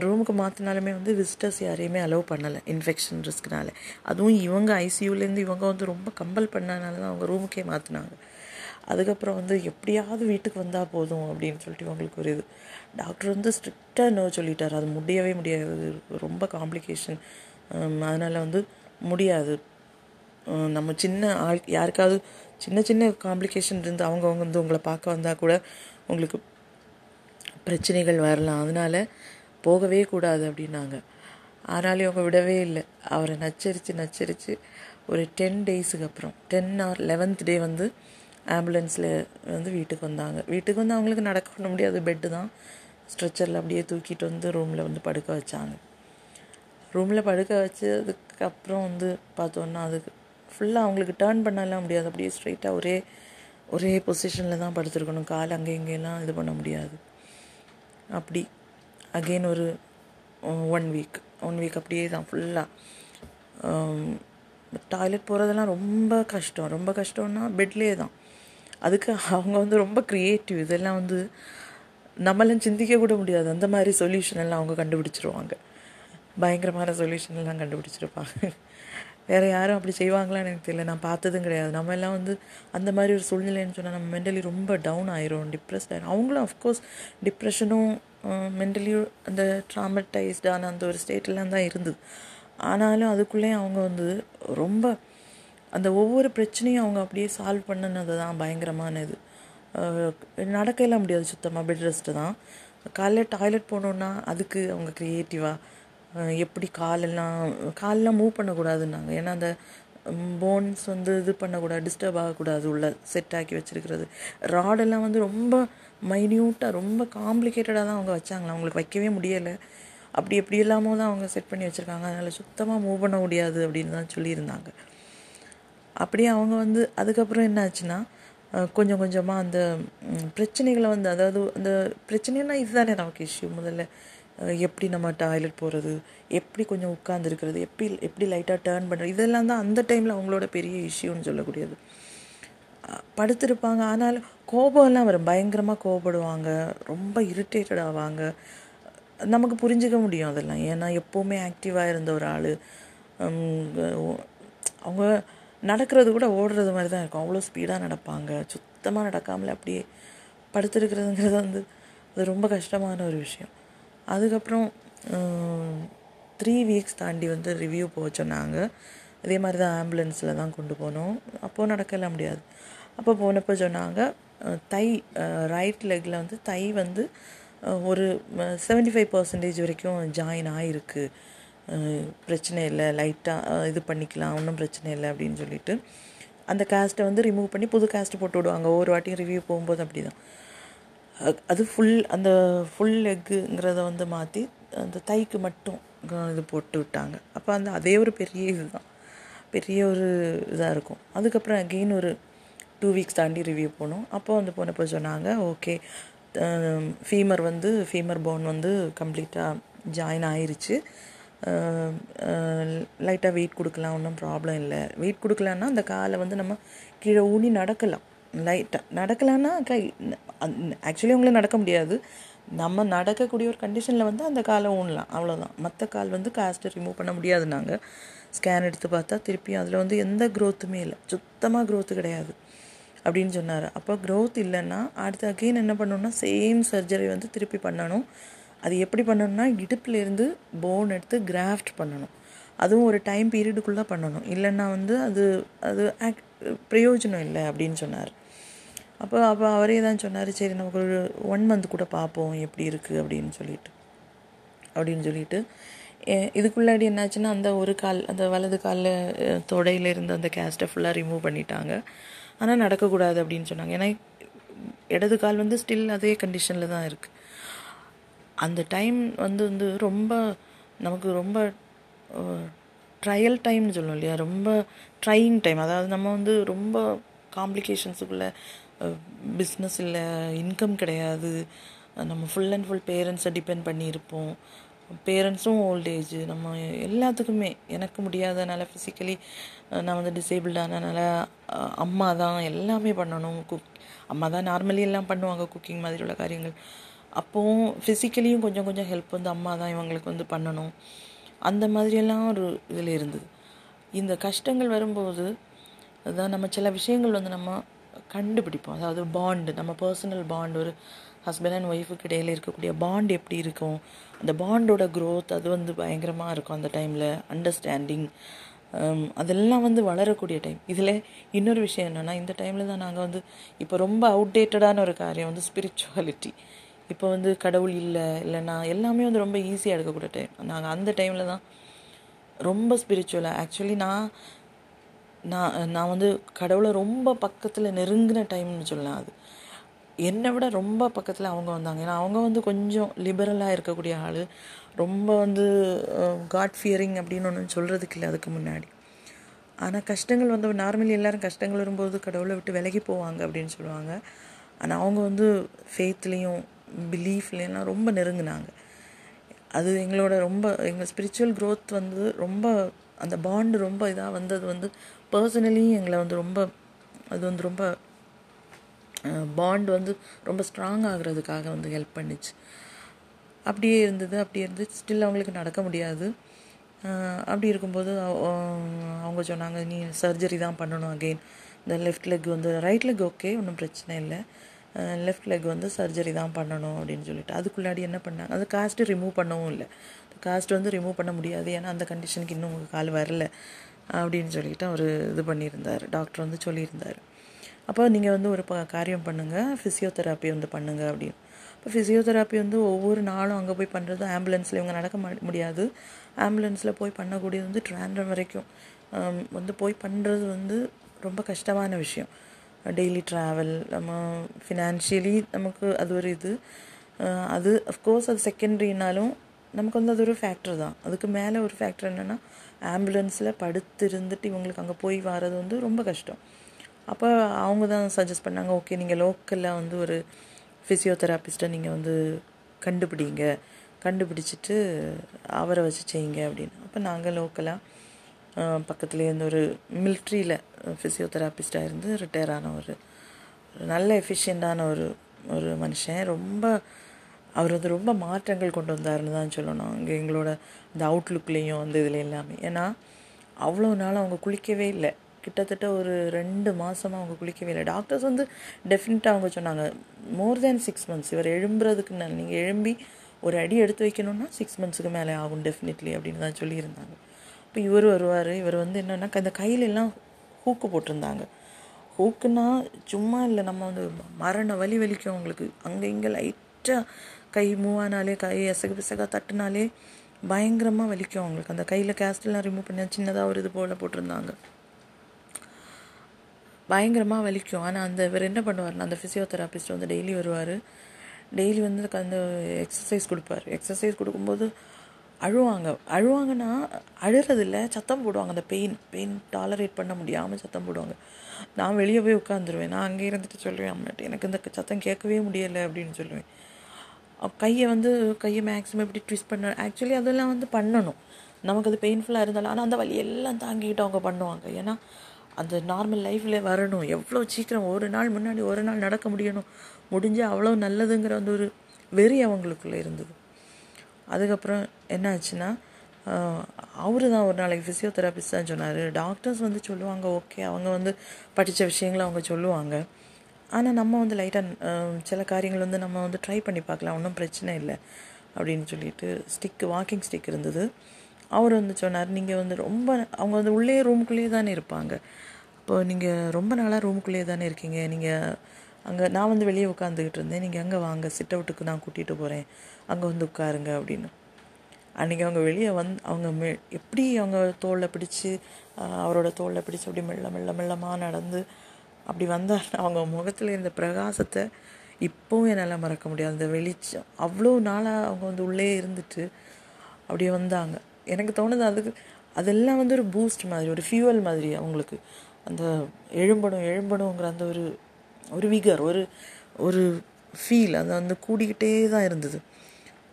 ரூமுக்கு மாற்றினாலுமே வந்து விசிட்டர்ஸ் யாரையுமே அலோவ் பண்ணலை இன்ஃபெக்ஷன் ரிஸ்க்னால அதுவும் இவங்க ஐசியூலேருந்து இவங்க வந்து ரொம்ப கம்பல் பண்ணனால தான் அவங்க ரூமுக்கே மாற்றினாங்க அதுக்கப்புறம் வந்து எப்படியாவது வீட்டுக்கு வந்தால் போதும் அப்படின்னு சொல்லிட்டு இவங்களுக்கு ஒரு இது. டாக்டர் வந்து ஸ்ட்ரிக்டாக நோ சொல்லிட்டார். அது முடியவே முடியாது. ரொம்ப காம்ப்ளிகேஷன் அதனால் வந்து முடியாது. நம்ம சின்ன ஆள் யாருக்காவது சின்ன சின்ன காம்ப்ளிகேஷன் இருந்து அவங்க வந்து உங்களை பார்க்க வந்தால் கூட உங்களுக்கு பிரச்சனைகள் வரலாம். அதனால போகவே கூடாது அப்படின்னாங்க. ஆனாலும் அவங்க விடவே இல்லை. அவரை நச்சரித்து நச்சரித்து ஒரு டென் டேஸுக்கு அப்புறம் டென் ஆர் லெவன்த் டே வந்து ஆம்புலன்ஸில் வந்து வீட்டுக்கு வந்தாங்க. வீட்டுக்கு வந்து அவங்களுக்கு நடக்க பண்ண முடியாது. பெட்டு தான். ஸ்ட்ரெச்சரில் அப்படியே தூக்கிட்டு வந்து ரூமில் வந்து படுக்க வச்சாங்க. ரூமில் படுக்க வச்சதுக்கப்புறம் வந்து பார்த்தோன்னா அதுக்கு ஃபுல்லாக அவங்களுக்கு டேர்ன் பண்ணலாம் முடியாது. அப்படியே ஸ்ட்ரைட்டாக ஒரே ஒரே பொசிஷனில் தான் படுத்துருக்கணும். கால் அங்கே இங்கேலாம் இது பண்ண முடியாது. அப்படி அகெயின் ஒரு ஒன் வீக் ஒன் வீக் அப்படியே தான் ஃபுல்லாக டாய்லெட் போகிறதெல்லாம் ரொம்ப கஷ்டம். ரொம்ப கஷ்டம்னா பெட்லேயே தான். அதுக்கு அவங்க வந்து ரொம்ப க்ரியேட்டிவ் இதெல்லாம் வந்து நம்மளும் சிந்திக்க கூட முடியாது. அந்த மாதிரி சொல்யூஷன் எல்லாம் அவங்க கண்டுபிடிச்சிருவாங்க. பயங்கரமான சொல்யூஷன் எல்லாம் கண்டுபிடிச்சிருப்பாங்க. வேறு யாரும் அப்படி செய்வாங்களான்னு எனக்கு தெரியல. நான் பார்த்ததும் கிடையாது. நம்ம எல்லாம் வந்து அந்த மாதிரி ஒரு சூழ்நிலைன்னு சொன்னால் நம்ம மென்டலி ரொம்ப டவுன் ஆயிரும். டிப்ரெஸ்ட் ஆயிரும். அவங்களும் அஃப்கோர்ஸ் டிப்ரெஷனும் மென்டலியும் அந்த ட்ராமடைஸ்டான அந்த ஒரு ஸ்டேட்டெலாம் தான் இருந்தது. ஆனாலும் அதுக்குள்ளேயும் அவங்க வந்து ரொம்ப அந்த ஒவ்வொரு பிரச்சனையும் அவங்க அப்படியே சால்வ் பண்ணினது தான் பயங்கரமான இது நடக்கலாம் முடியாது சுத்தமாக பெட் ரெஸ்ட்டு தான். காலையில் டாய்லெட் போனோன்னா அதுக்கு அவங்க க்ரியேட்டிவாக எப்படி காலெல்லாம் காலெல்லாம் மூவ் பண்ணக்கூடாதுன்னாங்க. ஏன்னா அந்த போன்ஸ் வந்து இது பண்ணக்கூடாது டிஸ்டர்ப் ஆகக்கூடாது உள்ள செட் ஆக்கி வச்சுருக்கிறது. ராடெல்லாம் வந்து ரொம்ப மைன்யூட்டாக ரொம்ப காம்ப்ளிகேட்டடாக தான் அவங்க வச்சாங்களா அவங்களுக்கு வைக்கவே முடியலை. அப்படி எப்படி இல்லாமல் தான் அவங்க செட் பண்ணி வச்சுருக்காங்க. அதனால் சுத்தமாக மூவ் பண்ண முடியாது அப்படின்னு தான் சொல்லியிருந்தாங்க. அப்படியே அவங்க வந்து அதுக்கப்புறம் என்ன ஆச்சுன்னா கொஞ்சம் கொஞ்சமாக அந்த பிரச்சனைகளை வந்து அதாவது அந்த பிரச்சனைனா இதுதானே நமக்கு இஷ்யூ முதல்ல எப்படி நம்ம டாய்லெட் போகிறது எப்படி கொஞ்சம் உட்காந்துருக்கிறது எப்படி எப்படி லைட்டாக டேர்ன் பண்ணுறது இதெல்லாம் தான் அந்த டைமில் அவங்களோட பெரிய இஷ்யூன்னு சொல்லக்கூடியது. படுத்திருப்பாங்க. ஆனாலும் கோபம்லாம் வரும். பயங்கரமாக கோபப்படுவாங்க. ரொம்ப இரிட்டேட்டட் ஆவாங்க. நமக்கு புரிஞ்சிக்க முடியும் அதெல்லாம். ஏன்னா எப்போவுமே ஆக்டிவாக இருந்த ஒரு ஆள். அவங்க நடக்கிறது கூட ஓடுறது மாதிரி தான் இருக்கும். அவ்வளோ ஸ்பீடாக நடப்பாங்க. சுத்தமாக நடக்காமல் அப்படியே படுத்துருக்கிறதுங்கிறது வந்து அது ரொம்ப கஷ்டமான ஒரு விஷயம். அதுக்கப்புறம் த்ரீ வீக்ஸ் தாண்டி வந்து ரிவ்யூ போக சொன்னாங்க. அதே மாதிரி தான் ஆம்புலன்ஸில் தான் கொண்டு போனோம். அப்போது நடக்கலாம் முடியாது. அப்போ போனப்போ சொன்னாங்க தை ரைட் லெக்கில் வந்து தை வந்து ஒரு செவன்டி ஃபைவ் பர்சன்டேஜ் வரைக்கும் ஜாயின் ஆகிருக்கு பிரச்சனை இல்லை லைட்டாக இது பண்ணிக்கலாம் ஒன்றும் பிரச்சனை இல்லை அப்படின்னு சொல்லிட்டு. அந்த காஸ்ட்டை வந்து ரிமூவ் பண்ணி புது காஸ்ட்டு போட்டு விடுவாங்க. ஒவ்வொரு வாட்டியும் ரிவ்யூ போகும்போது அப்படி தான் அது ஃபுல் அந்த ஃபுல் லெக்குங்கிறத வந்து மாற்றி அந்த தைக்கு மட்டும் இது போட்டு விட்டாங்க. அப்போ அந்த அதே ஒரு பெரிய இதுதான். பெரிய ஒரு இதாக இருக்கும். அதுக்கப்புறம் அகெயின் ஒரு டூ வீக்ஸ் தாண்டி ரிவ்யூ போனோம். அப்போ வந்து போனப்போ சொன்னாங்க ஓகே ஃபீமர் வந்து ஃபீமர் போன் வந்து கம்ப்ளீட்டாக ஜாயின் ஆயிருச்சு. லைட்டாக வெயிட் கொடுக்கலாம் ஒன்றும் ப்ராப்ளம் இல்லை. வெயிட் கொடுக்கலன்னா அந்த காலை வந்து நம்ம கீழே ஊனி நடக்கலாம். லைட்டாக நடக்கலான்னா கை ஆக்சுவலி உங்களை நடக்க முடியாது. நம்ம நடக்கக்கூடிய ஒரு கண்டிஷனில் வந்து அந்த காலை ஊனலாம். அவ்வளோதான் மற்ற கால் வந்து காஸ்ட்டு ரிமூவ் பண்ண முடியாது நாங்கள் ஸ்கேன் எடுத்து பார்த்தா திருப்பியும் அதில் வந்து எந்த க்ரோத்துமே இல்லை. சுத்தமாக க்ரோத்து கிடையாது. அப்படின்னு சொன்னார். அப்போ க்ரோத் இல்லைன்னா அடுத்து அகெயின் என்ன பண்ணணும்னா சேம் சர்ஜரி வந்து திருப்பி பண்ணணும். அது எப்படி பண்ணணும்னா இடுப்புலேருந்து போன் எடுத்து கிராஃப்ட் பண்ணணும். அதுவும் ஒரு டைம் பீரியடுக்குள்ளே பண்ணணும். இல்லைன்னா வந்து அது அது ஆக் பிரயோஜனம் இல்லை அப்படின்னு சொன்னார். அப்போ அப்போ அவரே தான் சொன்னார் சரி நமக்கு ஒரு ஒன் மந்த் கூட பார்ப்போம் எப்படி இருக்குது அப்படின்னு சொல்லிட்டு. அப்படின்னு சொல்லிட்டு இதுக்குள்ளாடி என்னாச்சுன்னா அந்த ஒரு கால் அந்த வலது காலில் தொடையில் இருந்த அந்த கேஸ்ட்டை ஃபுல்லாக ரிமூவ் பண்ணிட்டாங்க. ஆனால் நடக்கக்கூடாது அப்படின்னு சொன்னாங்க. ஏன்னா இடது கால் வந்து ஸ்டில் அதே கண்டிஷனில் தான் இருக்குது அந்த டைம் வந்து வந்து ரொம்ப நமக்கு ரொம்ப ட்ரையல் டைம்னு சொல்லுவோம் இல்லையா? ரொம்ப ட்ரையிங் டைம் அதாவது நம்ம வந்து ரொம்ப காம்ப்ளிகேஷன்ஸுக்குள்ளே பிஸ்னஸ் இல்லை இன்கம் கிடையாது. நம்ம ஃபுல் அண்ட் ஃபுல் பேரண்ட்ஸை டிபெண்ட் பண்ணியிருப்போம். பேரண்ட்ஸும் ஓல்டேஜ் நம்ம எல்லாத்துக்குமே எனக்கு முடியாதனால ஃபிசிக்கலி நான் வந்து டிசேபிள்டானனால அம்மா தான் எல்லாமே பண்ணணும். குக் அம்மா தான் நார்மலி எல்லாம் பண்ணுவாங்க குக்கிங் மாதிரி உள்ள காரியங்கள். அப்போவும் ஃபிசிக்கலியும் கொஞ்சம் கொஞ்சம் ஹெல்ப் வந்து அம்மா தான் இவங்களுக்கு வந்து பண்ணணும். அந்த மாதிரியெல்லாம் ஒரு இதில் இருந்தது. இந்த கஷ்டங்கள் வரும்போது அதான் நம்ம சில விஷயங்கள் வந்து நம்ம கண்டுபிடிப்போம். அதாவது பாண்டு நம்ம பர்சனல் பாண்ட் ஒரு ஹஸ்பண்ட் அண்ட் ஒய்ஃபுக்கு இடையில் இருக்கக்கூடிய பாண்ட் எப்படி இருக்கும்? அந்த பாண்டோட க்ரோத் அது வந்து பயங்கரமாக இருக்கும் அந்த டைமில் அண்டர்ஸ்டாண்டிங் அதெல்லாம் வந்து வளரக்கூடிய டைம் இதில் இன்னொரு விஷயம் என்னென்னா இந்த டைமில் தான் நாங்கள் வந்து இப்போ ரொம்ப அவுடேட்டடான ஒரு காரியம் வந்து ஸ்பிரிச்சுவாலிட்டி இப்போ வந்து கடவுள் இல்லை இல்லைன்னா எல்லாமே வந்து ரொம்ப ஈஸியாக எடுக்கக்கூடிய டைம் நாங்கள் அந்த டைமில் தான் ரொம்ப ஸ்பிரிச்சுவலாக ஆக்சுவலி நான் நான் நான் வந்து கடவுளை ரொம்ப பக்கத்தில் நெருங்கின டைம்னு சொல்லலாம் அது. என்னை விட ரொம்ப பக்கத்தில் அவங்க வந்தாங்க. ஏன்னா அவங்க வந்து கொஞ்சம் லிபரலாக இருக்கக்கூடிய ஆள். ரொம்ப வந்து காட் ஃபியரிங் அப்படின்னு ஒன்று சொல்கிறதுக்கு இல்லை அதுக்கு முன்னாடி. ஆனால் கஷ்டங்கள் வந்து நார்மலி எல்லோரும் கஷ்டங்கள் வரும்போது கடவுளை விட்டு விலகி போவாங்க அப்படின்னு சொல்லுவாங்க. ஆனால் அவங்க வந்து ஃபேத்லேயும் பிலீஃப்லேலாம் ரொம்ப நெருங்கினாங்க. அது எங்களோட ரொம்ப எங்கள் ஸ்பிரிச்சுவல் க்ரோத் வந்து ரொம்ப அந்த பாண்டு ரொம்ப இதாக வந்தது வந்து பர்சனலி எங்களை வந்து ரொம்ப அது வந்து ரொம்ப பாண்ட் வந்து ரொம்ப ஸ்ட்ராங் ஆகிறதுக்காக வந்து ஹெல்ப் பண்ணிச்சு. அப்படியே இருந்தது அப்படியே இருந்து ஸ்டில் அவங்களுக்கு நடக்க முடியாது. அப்படி இருக்கும்போது அவங்க சொன்னாங்க நீ சர்ஜரி தான் பண்ணணும் அகெயின் இந்த லெஃப்ட் லெக் வந்து ரைட் லெக் ஓகே ஒன்றும் பிரச்சனை இல்லை. லெஃப்ட் லெக் வந்து சர்ஜரி தான் பண்ணணும் அப்படின்னு சொல்லிட்டு. அதுக்குள்ளாடி என்ன பண்ணாங்க அது காஸ்ட்டு ரிமூவ் பண்ணவும் இல்லை. காஸ்ட் வந்து ரிமூவ் பண்ண முடியாது ஏன்னா அந்த கண்டிஷனுக்கு இன்னும் உங்கள் கால் வரல. அப்படின்னு சொல்லிட்டு அவர் இது பண்ணியிருந்தார். டாக்டர் வந்து சொல்லியிருந்தார். அப்போ நீங்கள் வந்து ஒரு ப காரியம் பண்ணுங்கள் ஃபிசியோதெராப்பி வந்து பண்ணுங்கள் அப்படின்னு. இப்போ ஃபிசியோதெராப்பி வந்து ஒவ்வொரு நாளும் அங்கே போய் பண்ணுறது ஆம்புலன்ஸில் இவங்க நடக்க முடியாது. ஆம்புலன்ஸில் போய் பண்ணக்கூடியது வந்து ட்ராண்டம் வரைக்கும். வந்து போய் பண்ணுறது வந்து ரொம்ப கஷ்டமான விஷயம். டெய்லி ட்ராவல் நம்ம ஃபினான்ஷியலி நமக்கு அது ஒரு இது. அது அஃப்கோர்ஸ் அது செகண்ட்ரினாலும் நமக்கு வந்து அது ஒரு ஃபேக்டர் தான். அதுக்கு மேலே ஒரு ஃபேக்டர் என்னென்னா ஆம்புலன்ஸில் படுத்து இருந்துட்டு இவங்களுக்கு அங்கே போய் வர்றது வந்து ரொம்ப கஷ்டம். அப்போ அவங்க தான் சஜஸ்ட் பண்ணாங்க ஓகே நீங்கள் லோக்கலில் வந்து ஒரு ஃபிசியோதெராபிஸ்ட்டை நீங்கள் வந்து கண்டுபிடிங்க கண்டுபிடிச்சிட்டு அவரை வச்சு செய்யுங்க அப்படின்னு. அப்போ நாங்கள் லோக்கலாக பக்கத்துலேயே இருந்து ஒரு மிலிட்ரியில் ஃபிசியோதெராபிஸ்ட்டாக இருந்து ரிட்டையர் ஆன ஒரு நல்ல எஃபிஷியண்டான ஒரு ஒரு மனுஷன். ரொம்ப அவர் வந்து ரொம்ப மாற்றங்கள் கொண்டு வந்தாருன்னு தான் சொல்லணும். இங்கே எங்களோட இந்த அவுட்லுக்லேயும் அந்த இதில் எல்லாமே. ஏன்னா அவ்வளோ நாள் அவங்க குளிக்கவே இல்லை. கிட்டத்தட்ட ஒரு ரெண்டு மாதமாக அவங்க குளிக்கவே இல்லை. டாக்டர்ஸ் வந்து டெஃபினட்டாக அவங்க சொன்னாங்க மோர் தேன் சிக்ஸ் மந்த்ஸ் இவர் எழும்புறதுக்கு நீங்கள் எழும்பி ஒரு அடி எடுத்து வைக்கணும்னா சிக்ஸ் மந்த்ஸுக்கு மேலே ஆகும் டெஃபினெட்லி அப்படின்னு தான் சொல்லியிருந்தாங்க. இப்போ இவர் வருவார். இவர் வந்து என்னென்னா இந்த கையிலெல்லாம் ஹூக்கு போட்டிருந்தாங்க. ஹூக்குன்னா சும்மா இல்லை நம்ம வந்து மரண வலி வலிக்கும் அவங்களுக்கு. அங்கே இங்கே லைட்டாக கை மூவானாலே கை எசகு பிசகாக தட்டுனாலே பயங்கரமாக வலிக்கும் அவங்களுக்கு. அந்த கையில் கேஸ்டெல்லாம் ரிமூவ் பண்ணி சின்னதாக ஒரு இது போல் போட்டிருந்தாங்க. பயங்கரமாக வலிக்கும். ஆனால் அந்த இவர் என்ன பண்ணுவார்னா அந்த ஃபிசியோதெராபிஸ்ட் வந்து டெய்லி வருவார். டெய்லி வந்து அந்த எக்ஸசைஸ் கொடுப்பார். எக்ஸசைஸ் கொடுக்கும்போது அழுவாங்க. அழுவாங்கன்னா அழுறதில்ல சத்தம் போடுவாங்க. அந்த பெயின் பெயின் டாலரேட் பண்ண முடியாமல் சத்தம் போடுவாங்க. நான் வெளியே போய் உட்காந்துருவேன் நான் அங்கே இருந்துட்டு சொல்லுவேன் அம்மாட்ட எனக்கு இந்த சத்தம் கேட்கவே முடியலை அப்படின்னு சொல்லுவேன். கையை வந்து கையை மேக்ஸிமம் இப்படி ட்விஸ்ட் பண்ண ஆக்சுவலி அதெல்லாம் வந்து பண்ணணும். நமக்கு அது பெயின்ஃபுல்லாக இருந்தாலும் ஆனால் அந்த வலி எல்லாம் தாங்கிக்கிட்டு அவங்க பண்ணுவாங்க. ஏன்னா அந்த நார்மல் லைஃப்பில் வரணும். எவ்வளோ சீக்கிரம் ஒரு நாள் முன்னாடி ஒரு நாள் நடக்க முடியணும். முடிஞ்சால் அவ்வளோ நல்லதுங்கிற அந்த ஒரு வெறி அவங்களுக்குள்ளே இருந்தது. அதுக்கப்புறம் என்ன ஆச்சுன்னா அவரு தான் ஒரு நாளைக்கு ஃபிசியோதெராபிஸ்ட் தான் சொன்னார். டாக்டர்ஸ் வந்து சொல்லுவாங்க ஓகே அவங்க வந்து படித்த விஷயங்களை அவங்க சொல்லுவாங்க. ஆனால் நம்ம வந்து லைட்டாக சில காரியங்கள் வந்து நம்ம வந்து ட்ரை பண்ணி பார்க்கலாம். ஒன்றும் பிரச்சனை இல்லை. அப்படின்னு சொல்லிட்டு ஸ்டிக்கு வாக்கிங் ஸ்டிக் இருந்தது. அவர் வந்து சொன்னார் நீங்கள் வந்து ரொம்ப அவங்க வந்து உள்ளே ரூமுக்குள்ளேயே தானே இருப்பாங்க. இப்போ நீங்கள் ரொம்ப நாளாக ரூமுக்குள்ளேயே தானே இருக்கீங்க. நீங்கள் அங்கே நான் வந்து வெளியே உட்காந்துக்கிட்டு இருந்தேன். நீங்கள் அங்கே வாங்க. சிட் அவுட்டுக்கு நான் கூட்டிகிட்டு போகிறேன் அங்கே வந்து உட்காருங்க. அப்படின்னு. அன்றைக்கி அவங்க வெளியே வந் அவங்க மெ எப்படி அவங்க தோளில் பிடிச்சி அவரோட தோளில் பிடிச்சி அப்படி மெல்ல மெல்ல மெல்லமாக நடந்து அப்படி வந்தார் அவங்க முகத்தில் இருந்த பிரகாசத்தை இப்போவும் என்னால் மறக்க முடியாது. அந்த வெளிச்சம். அவ்வளோ நாளாக அவங்க வந்து உள்ளே இருந்துட்டு அப்படியே வந்தாங்க. எனக்கு தோணுது அதுக்கு அதெல்லாம் வந்து ஒரு பூஸ்ட் மாதிரி ஒரு ஃபியூவல் மாதிரி அவங்களுக்கு. அந்த எழும்பணும் எழும்பணுங்கிற அந்த ஒரு ஒரு விகர் ஒரு ஒரு ஃபீல் அது வந்து கூடிக்கிட்டே தான் இருந்தது.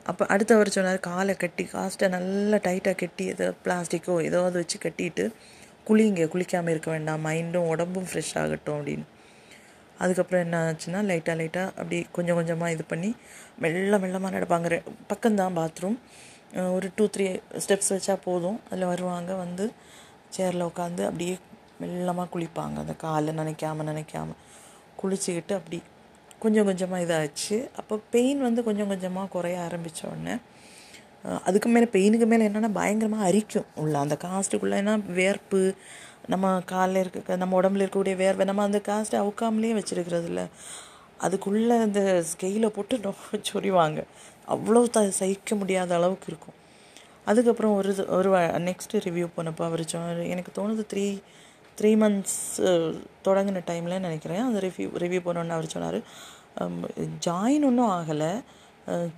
அப்போ அடுத்தவர் சொன்னார் காலை கட்டி காஸ்ட்டை நல்லா டைட்டாக கட்டி ஏதோ பிளாஸ்டிக்கோ ஏதாவது வச்சு கட்டிட்டு குளிங்க குளிக்காமல் இருக்க வேண்டாம். மைண்டும் உடம்பும் ஃப்ரெஷ் ஆகட்டும் அப்படின்னு. அதுக்கப்புறம் என்ன ஆச்சுன்னா லைட்டாக லைட்டாக அப்படி கொஞ்சம் கொஞ்சமாக இது பண்ணி மெல்ல மெல்லமாக நடப்பாங்க. பக்கம்தான் பாத்ரூம் ஒரு டூ த்ரீ ஸ்டெப்ஸ் வச்சா போதும். அதில் வருவாங்க வந்து சேரில் உட்காந்து அப்படியே மெல்லமாக குளிப்பாங்க. அந்த காலை நினைக்காம நினைக்காம. குளிச்சுக்கிட்டு அப்படி கொஞ்சம் கொஞ்சமாக இதாச்சு. அப்போ பெயின் வந்து கொஞ்சம் கொஞ்சமாக குறைய ஆரம்பிச்ச உடனே அதுக்கு மேலே பெயினுக்கு மேலே என்னென்னா பயங்கரமாக அரிக்கும் உள்ள. அந்த காஸ்ட்டுக்குள்ளே ஏன்னா வேர்ப்பு நம்ம காலில் இருக்க நம்ம உடம்புல இருக்கக்கூடிய வேர்வை நம்ம அந்த காஸ்ட்டை அவுக்காமலே வச்சுருக்கிறது இல்லை அதுக்குள்ளே அந்த ஸ்கெயிலை போட்டு ரொம்ப சொறிவாங்க அவ்வளோ த சகிக்க முடியாத அளவுக்கு இருக்கும். அதுக்கப்புறம் ஒரு இது- ஒரு நெக்ஸ்ட்டு ரிவ்யூ போனப்போ அவர் சொன்னார் எனக்கு தோணுது த்ரீ த்ரீ மந்த்ஸ் தொடங்கின டைமில் நினைக்கிறேன். அந்த ரிவ்யூ ரிவ்யூ போனோன்னு அவர் சொன்னார் ஜாயின் ஒன்றும் ஆகலை.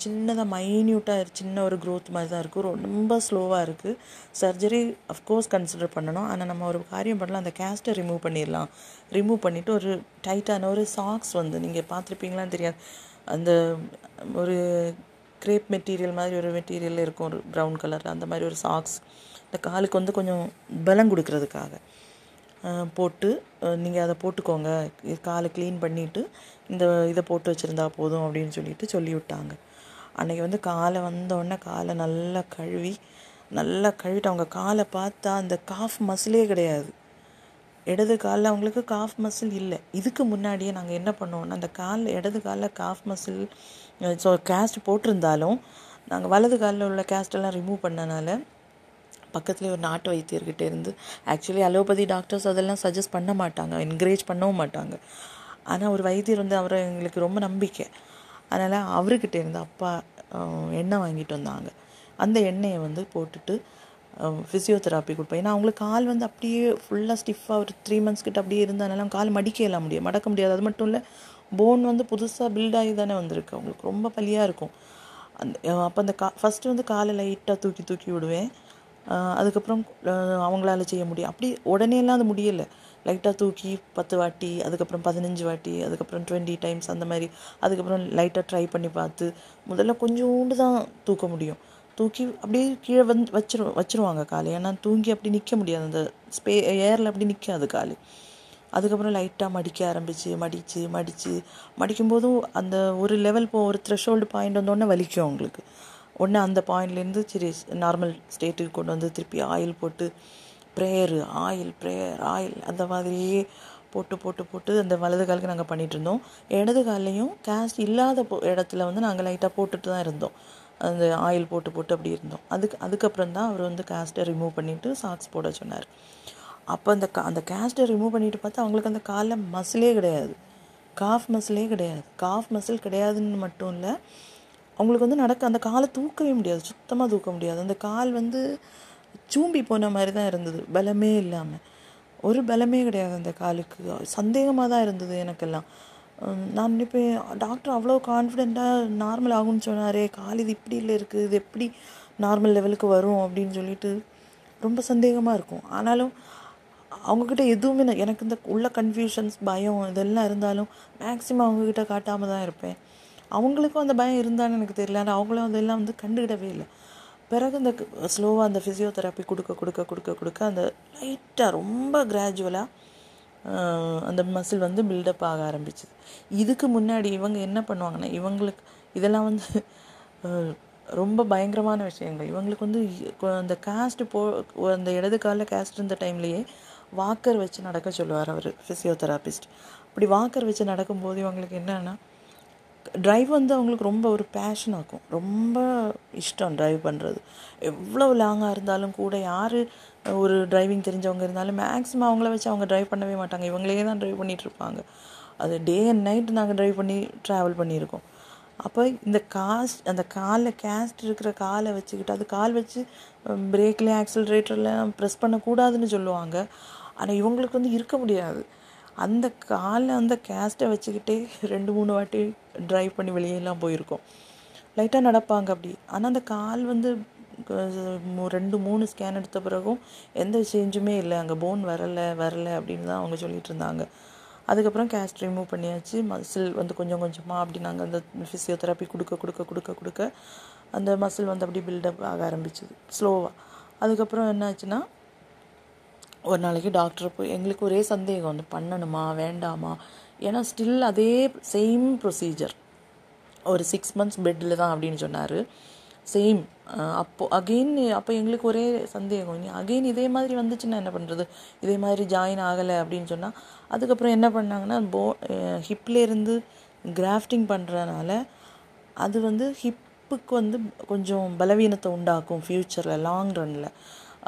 சின்னதாக மைன்யூட்டாக சின்ன ஒரு க்ரோத் மாதிரி தான் இருக்குது ரொம்ப ஸ்லோவாக இருக்குது சர்ஜரி அஃப்கோர்ஸ் கன்சிடர் பண்ணணும். ஆனால் நம்ம ஒரு காரியம் பண்ணலாம். அந்த கேஸ்ட்டை ரிமூவ் பண்ணிடலாம். ரிமூவ் பண்ணிவிட்டு ஒரு டைட்டான ஒரு சாக்ஸ் வந்து நீங்கள் பார்த்துருப்பீங்களான்னு தெரியாது. அந்த ஒரு கிரேப் மெட்டீரியல் மாதிரி ஒரு மெட்டீரியல் இருக்கும். ஒரு ப்ரௌன் கலரில் அந்த மாதிரி ஒரு சாக்ஸ் இந்த காலுக்கு வந்து கொஞ்சம் பலம் கொடுக்கறதுக்காக. போட்டு நீங்கள் அதை போட்டுக்கோங்க. காலை க்ளீன் பண்ணிவிட்டு இந்த இதை போட்டு வச்சுருந்தா போதும் அப்படின்னு சொல்லிட்டு சொல்லி விட்டாங்க அன்றைக்கி வந்து காலை வந்தோடனே காலை நல்லா கழுவி நல்லா கழுவிட்டு அவங்க காலை பார்த்தா அந்த காஃப் மசிலே கிடையாது. இடது காலில் அவங்களுக்கு காஃப் மசில் இல்லை. இதுக்கு முன்னாடியே நாங்கள் என்ன பண்ணுவோம்னா அந்த காலில் இடது காலில் காஃப் மசில் ஸோ கேஸ்ட் போட்டிருந்தாலும் நாங்கள் வலது காலில் உள்ள கேஸ்டெல்லாம் ரிமூவ் பண்ணனால பக்கத்துலேயே ஒரு நாட்டு வைத்தியர்கிட்ட இருந்து ஆக்சுவலி அலோபதி டாக்டர்ஸ் அதெல்லாம் சஜஸ்ட் பண்ண மாட்டாங்க. என்கரேஜ் பண்ணவும் மாட்டாங்க. ஆனால் ஒரு வைத்தியர் வந்து அவரை எங்களுக்கு ரொம்ப நம்பிக்கை. அதனால் அவர்கிட்ட இருந்து அப்பா எண்ணெய் வாங்கிட்டு வந்தாங்க. அந்த எண்ணெயை வந்து போட்டுட்டு ஃபிசியோதெராப்பி கொடுப்பேன் ஏன்னா அவங்களுக்கு கால் வந்து அப்படியே ஃபுல்லாக ஸ்டிஃபாக ஒரு த்ரீ மந்த்ஸ் கிட்ட அப்படியே இருந்ததுனால கால் மடிக்க எல்லாம் முடியும் மடக்க முடியாது. அது மட்டும் இல்லை போன் வந்து புதுசாக பில்ட் ஆகி தானே வந்திருக்கு. அவங்களுக்கு ரொம்ப பலியாக இருக்கும். அந்த அப்போ அந்த கா ஃபஸ்ட்டு வந்து காலை லைட்டாக தூக்கி தூக்கி விடுவேன். அதுக்கப்புறம் அவங்களால செய்ய முடியும். அப்படி உடனே எல்லாம் அது முடியலை. லைட்டாக தூக்கி பத்து வாட்டி அதுக்கப்புறம் பதினஞ்சு வாட்டி அதுக்கப்புறம் டுவெண்ட்டி டைம்ஸ் அந்த மாதிரி அதுக்கப்புறம் லைட்டாக ட்ரை பண்ணி பார்த்து முதல்ல கொஞ்சோண்டு தான் தூக்க முடியும். தூக்கி அப்படியே கீழே வந்து வச்சிரு வச்சிருவாங்க காலை. ஏன்னா தூங்கி அப்படி நிற்க முடியாது. அந்த ஸ்பே ஏரில் அப்படி நிற்காது காலு. அதுக்கப்புறம் லைட்டாக மடிக்க ஆரம்பித்து மடித்து மடித்து மடிக்கும்போதும் அந்த ஒரு லெவல் போ ஒரு த்ரெஷோல்டு பாயிண்ட் வந்தோடனே வலிக்கும் அவங்களுக்கு. உடனே அந்த பாயிண்ட்லேருந்து சரி நார்மல் ஸ்டேட்டுக்கு கொண்டு வந்து திருப்பி ஆயில் போட்டு ப்ரேயரு ஆயில் ப்ரேயர் ஆயில் அந்த மாதிரியே போட்டு போட்டு போட்டு அந்த வலது காலுக்கு நாங்கள் பண்ணிகிட்டு இருந்தோம். இடது காலையும் கேஸ்ட் இல்லாத இடத்துல வந்து நாங்கள் லைட்டாக போட்டுட்டு தான் இருந்தோம். அந்த ஆயில் போட்டு போட்டு அப்படி இருந்தோம். அதுக்கு அதுக்கப்புறம் தான் அவர் வந்து கேஸ்ட்டை ரிமூவ் பண்ணிவிட்டு சாக்ஸ் போட சொன்னார். அப்போ அந்த கா அந்த கேஸ்ட்டை ரிமூவ் பண்ணிட்டு பார்த்தா அவங்களுக்கு அந்த காலில் மசிலே கிடையாது. காஃப் மசிலே கிடையாது. காஃப் மசில் கிடையாதுன்னு மட்டும் இல்லை அவங்களுக்கு வந்து நடக்க அந்த காலை தூக்கவே முடியாது. சுத்தமாக தூக்க முடியாது. அந்த கால் வந்து சூம்பி போன மாதிரி தான் இருந்தது. பலமே இல்லாமல் ஒரு பலமே கிடையாது அந்த காலுக்கு. சந்தேகமாக தான் இருந்தது எனக்கெல்லாம். நான் நினைப்பேன் டாக்டர் அவ்வளோ கான்ஃபிடெண்ட்டாக நார்மல் ஆகும்னு சொன்னாரே கால் இது இப்படி இல்லை இருக்குது இது எப்படி நார்மல் லெவலுக்கு வரும் அப்படின்னு சொல்லிட்டு ரொம்ப சந்தேகமாக இருக்கும். ஆனாலும் அவங்கக்கிட்ட எதுவுமே நான் எனக்கு இந்த உள்ள கன்ஃபியூஷன்ஸ் பயம் இதெல்லாம் இருந்தாலும் மேக்ஸிமம் அவங்கக்கிட்ட காட்டாமல் தான் இருப்பேன். அவங்களுக்கும் அந்த பயம் இருந்தான்னு எனக்கு தெரியல. ஆனால் அவங்களும் அதெல்லாம் வந்து கண்டுக்கிடவே இல்லை. பிறகு அந்த ஸ்லோவாக அந்த ஃபிசியோதெரப்பி கொடுக்க கொடுக்க கொடுக்க கொடுக்க அந்த லைட்டாக ரொம்ப கிராஜுவலாக அந்த மசில் வந்து பில்டப் ஆக ஆரம்பிச்சுது. இதுக்கு முன்னாடி இவங்க என்ன பண்ணுவாங்கன்னா இவங்களுக்கு இதெல்லாம் வந்து ரொம்ப பயங்கரமான விஷயங்கள். இவங்களுக்கு வந்து அந்த காஸ்ட் போ அந்த இடது காலில் காஸ்ட் இருந்த டைம்லேயே வாக்கர் வச்சு நடக்க சொல்லுவார் அவர் ஃபிசியோதெராபிஸ்ட் அப்படி வாக்கர் வச்சு நடக்கும்போது இவங்களுக்கு என்னென்னா ட்ரைவ் வந்து அவங்களுக்கு ரொம்ப ஒரு பேஷன் ஆகும் ரொம்ப இஷ்டம் ட்ரைவ் பண்ணுறது எவ்வளோ லாங்காக இருந்தாலும் கூட யார் ஒரு டிரைவிங் தெரிஞ்சவங்க இருந்தாலும் மேக்ஸிமம் அவங்கள வச்சு அவங்க ட்ரைவ் பண்ணவே மாட்டாங்க. இவங்களே தான் ட்ரைவ் பண்ணிகிட்ருப்பாங்க இருப்பாங்க. அது டே அண்ட் நைட் நாங்கள் ட்ரைவ் பண்ணி ட்ராவல் பண்ணியிருக்கோம். அப்போ இந்த காஸ்ட் அந்த காலில் கேஸ்ட் இருக்கிற காலை வச்சுக்கிட்டு அது கால் வச்சு பிரேக்லேயும் ஆக்சிலரேட்டர்லாம் ப்ரெஸ் பண்ணக்கூடாதுன்னு சொல்லுவாங்க. ஆனால் இவங்களுக்கு வந்து இருக்க முடியாது. அந்த காலில் அந்த கேஸ்ட்டை வச்சுக்கிட்டே ரெண்டு மூணு வாட்டி ட்ரைவ் பண்ணி வெளியெல்லாம் போயிருக்கோம். லைட்டாக நடப்பாங்க அப்படி. ஆனால் அந்த கால் வந்து ரெண்டு மூணு ஸ்கேன் எடுத்த பிறகும் எந்த சேஞ்சுமே இல்லை. அங்கே போன் வரலை வரலை அப்படின்னு தான் அவங்க சொல்லிட்டு இருந்தாங்க. அதுக்கப்புறம் கேஸ்ட் ரிமூவ் பண்ணியாச்சு. மசில் வந்து கொஞ்சம் கொஞ்சமாக அப்படி நாங்கள் அந்த ஃபிசியோதெரப்பி கொடுக்க கொடுக்க கொடுக்க கொடுக்க அந்த மசில் வந்து அப்படி பில்டப் ஆக ஆரம்பிச்சுது. ஸ்லோவாக அதுக்கப்புறம் என்னாச்சுன்னா ஒரு நாளைக்கு டாக்டர் போய் எங்களுக்கு ஒரே சந்தேகம் வந்து பண்ணணுமா வேண்டாமா? ஏன்னா ஸ்டில் அதே சேம் ப்ரொசீஜர் ஒரு சிக்ஸ் மந்த்ஸ் பெட்டில் தான் அப்படின்னு சொன்னார். சேம் அப்போது அகெயின் அப்போ எங்களுக்கு ஒரே சந்தேகம். இனி அகெயின் இதே மாதிரி வந்துச்சுன்னா என்ன பண்ணுறது இதே மாதிரி ஜாயின் ஆகலை அப்படின்னு சொன்னால் அதுக்கப்புறம் என்ன பண்ணாங்கன்னா போ ஹிப்லேருந்து கிராஃப்டிங் பண்ணுறதுனால அது வந்து ஹிப்புக்கு வந்து கொஞ்சம் பலவீனத்தை உண்டாக்கும் ஃப்யூச்சரில் லாங் ரன்னில்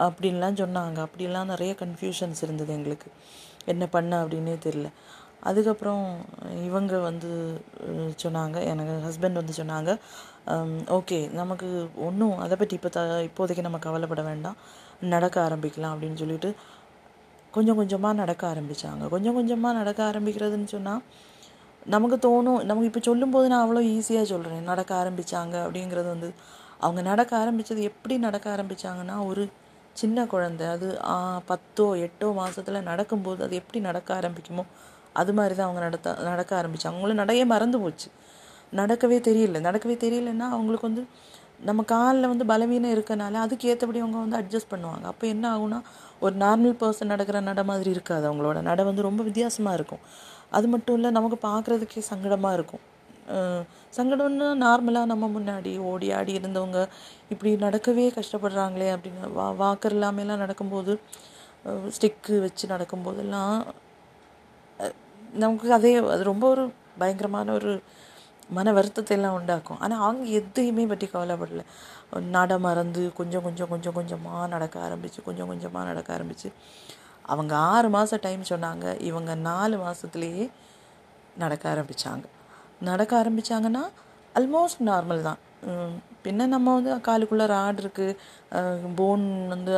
அப்படின்லாம் சொன்னாங்க. அப்படிலாம் நிறைய கன்ஃபியூஷன்ஸ் இருந்தது எங்களுக்கு. என்ன பண்ண அப்படின்னே தெரில அதுக்கப்புறம் இவங்க வந்து சொன்னாங்க. எனக்கு ஹஸ்பண்ட் வந்து சொன்னாங்க ஓகே நமக்கு ஒன்றும் அதை பற்றி இப்போ த இப்போதைக்கு நம்ம கவலைப்பட வேண்டாம். நடக்க ஆரம்பிக்கலாம் அப்படின்னு சொல்லிட்டு கொஞ்சம் கொஞ்சமாக நடக்க ஆரம்பித்தாங்க கொஞ்சம் கொஞ்சமாக நடக்க ஆரம்பிக்கிறதுன்னு சொன்னால் நமக்கு தோணும் நமக்கு இப்போ சொல்லும்போது நான் அவ்வளோ ஈஸியாக சொல்கிறேன் நடக்க ஆரம்பித்தாங்க அப்படிங்கிறது வந்து அவங்க நடக்க ஆரம்பித்தது எப்படி நடக்க ஆரம்பித்தாங்கன்னா ஒரு சின்ன குழந்தை அது பத்தோ எட்டோ மாதத்தில் நடக்கும்போது அது எப்படி நடக்க ஆரம்பிக்குமோ அது மாதிரி தான் அவங்க நடத்த நடக்க ஆரம்பித்தாங்க அவங்களும் நடைய மறந்து போச்சு. நடக்கவே தெரியல. நடக்கவே தெரியலன்னா அவங்களுக்கு வந்து நம்ம காலில் வந்து பலவீனம் இருக்கனால அதுக்கு ஏற்றபடி அவங்க வந்து அட்ஜஸ்ட் பண்ணுவாங்க. அப்போ என்ன ஆகும்னா ஒரு நார்மல் பர்சன் நடக்கிற நட மாதிரி இருக்காது அவங்களோட. நட வந்து ரொம்ப வித்தியாசமாக இருக்கும். அது மட்டும் இல்லை நமக்கு பார்க்குறதுக்கே சங்கடமாக இருக்கும். சங்கடம்னு நார்மலாக நம்ம முன்னாடி ஓடி ஆடி இருந்தவங்க இப்படி நடக்கவே கஷ்டப்படுறாங்களே அப்படின்னு வா வாக்கர் இல்லாமலாம் நடக்கும்போது ஸ்டிக்கு வச்சு நடக்கும்போதெல்லாம் நமக்கு அதே அது ரொம்ப ஒரு பயங்கரமான ஒரு மன வருத்தத்தை எல்லாம் உண்டாக்கும். ஆனால் அவங்க எதையுமே பற்றி கவலைப்படலை. நட மறந்து கொஞ்சம் கொஞ்சம் கொஞ்சம் கொஞ்சமாக நடக்க ஆரம்பித்து கொஞ்சம் கொஞ்சமாக நடக்க ஆரம்பித்து அவங்க ஆறு மாதம் டைம் சொன்னாங்க. இவங்க நாலு மாதத்துலேயே நடக்க ஆரம்பித்தாங்க நடக்க ஆரம்பித்தாங்கன்னா அல்மோஸ்ட் நார்மல் தான். பின்ன நம்ம வந்து காலுக்குள்ளே ராட் இருக்குது போன் வந்து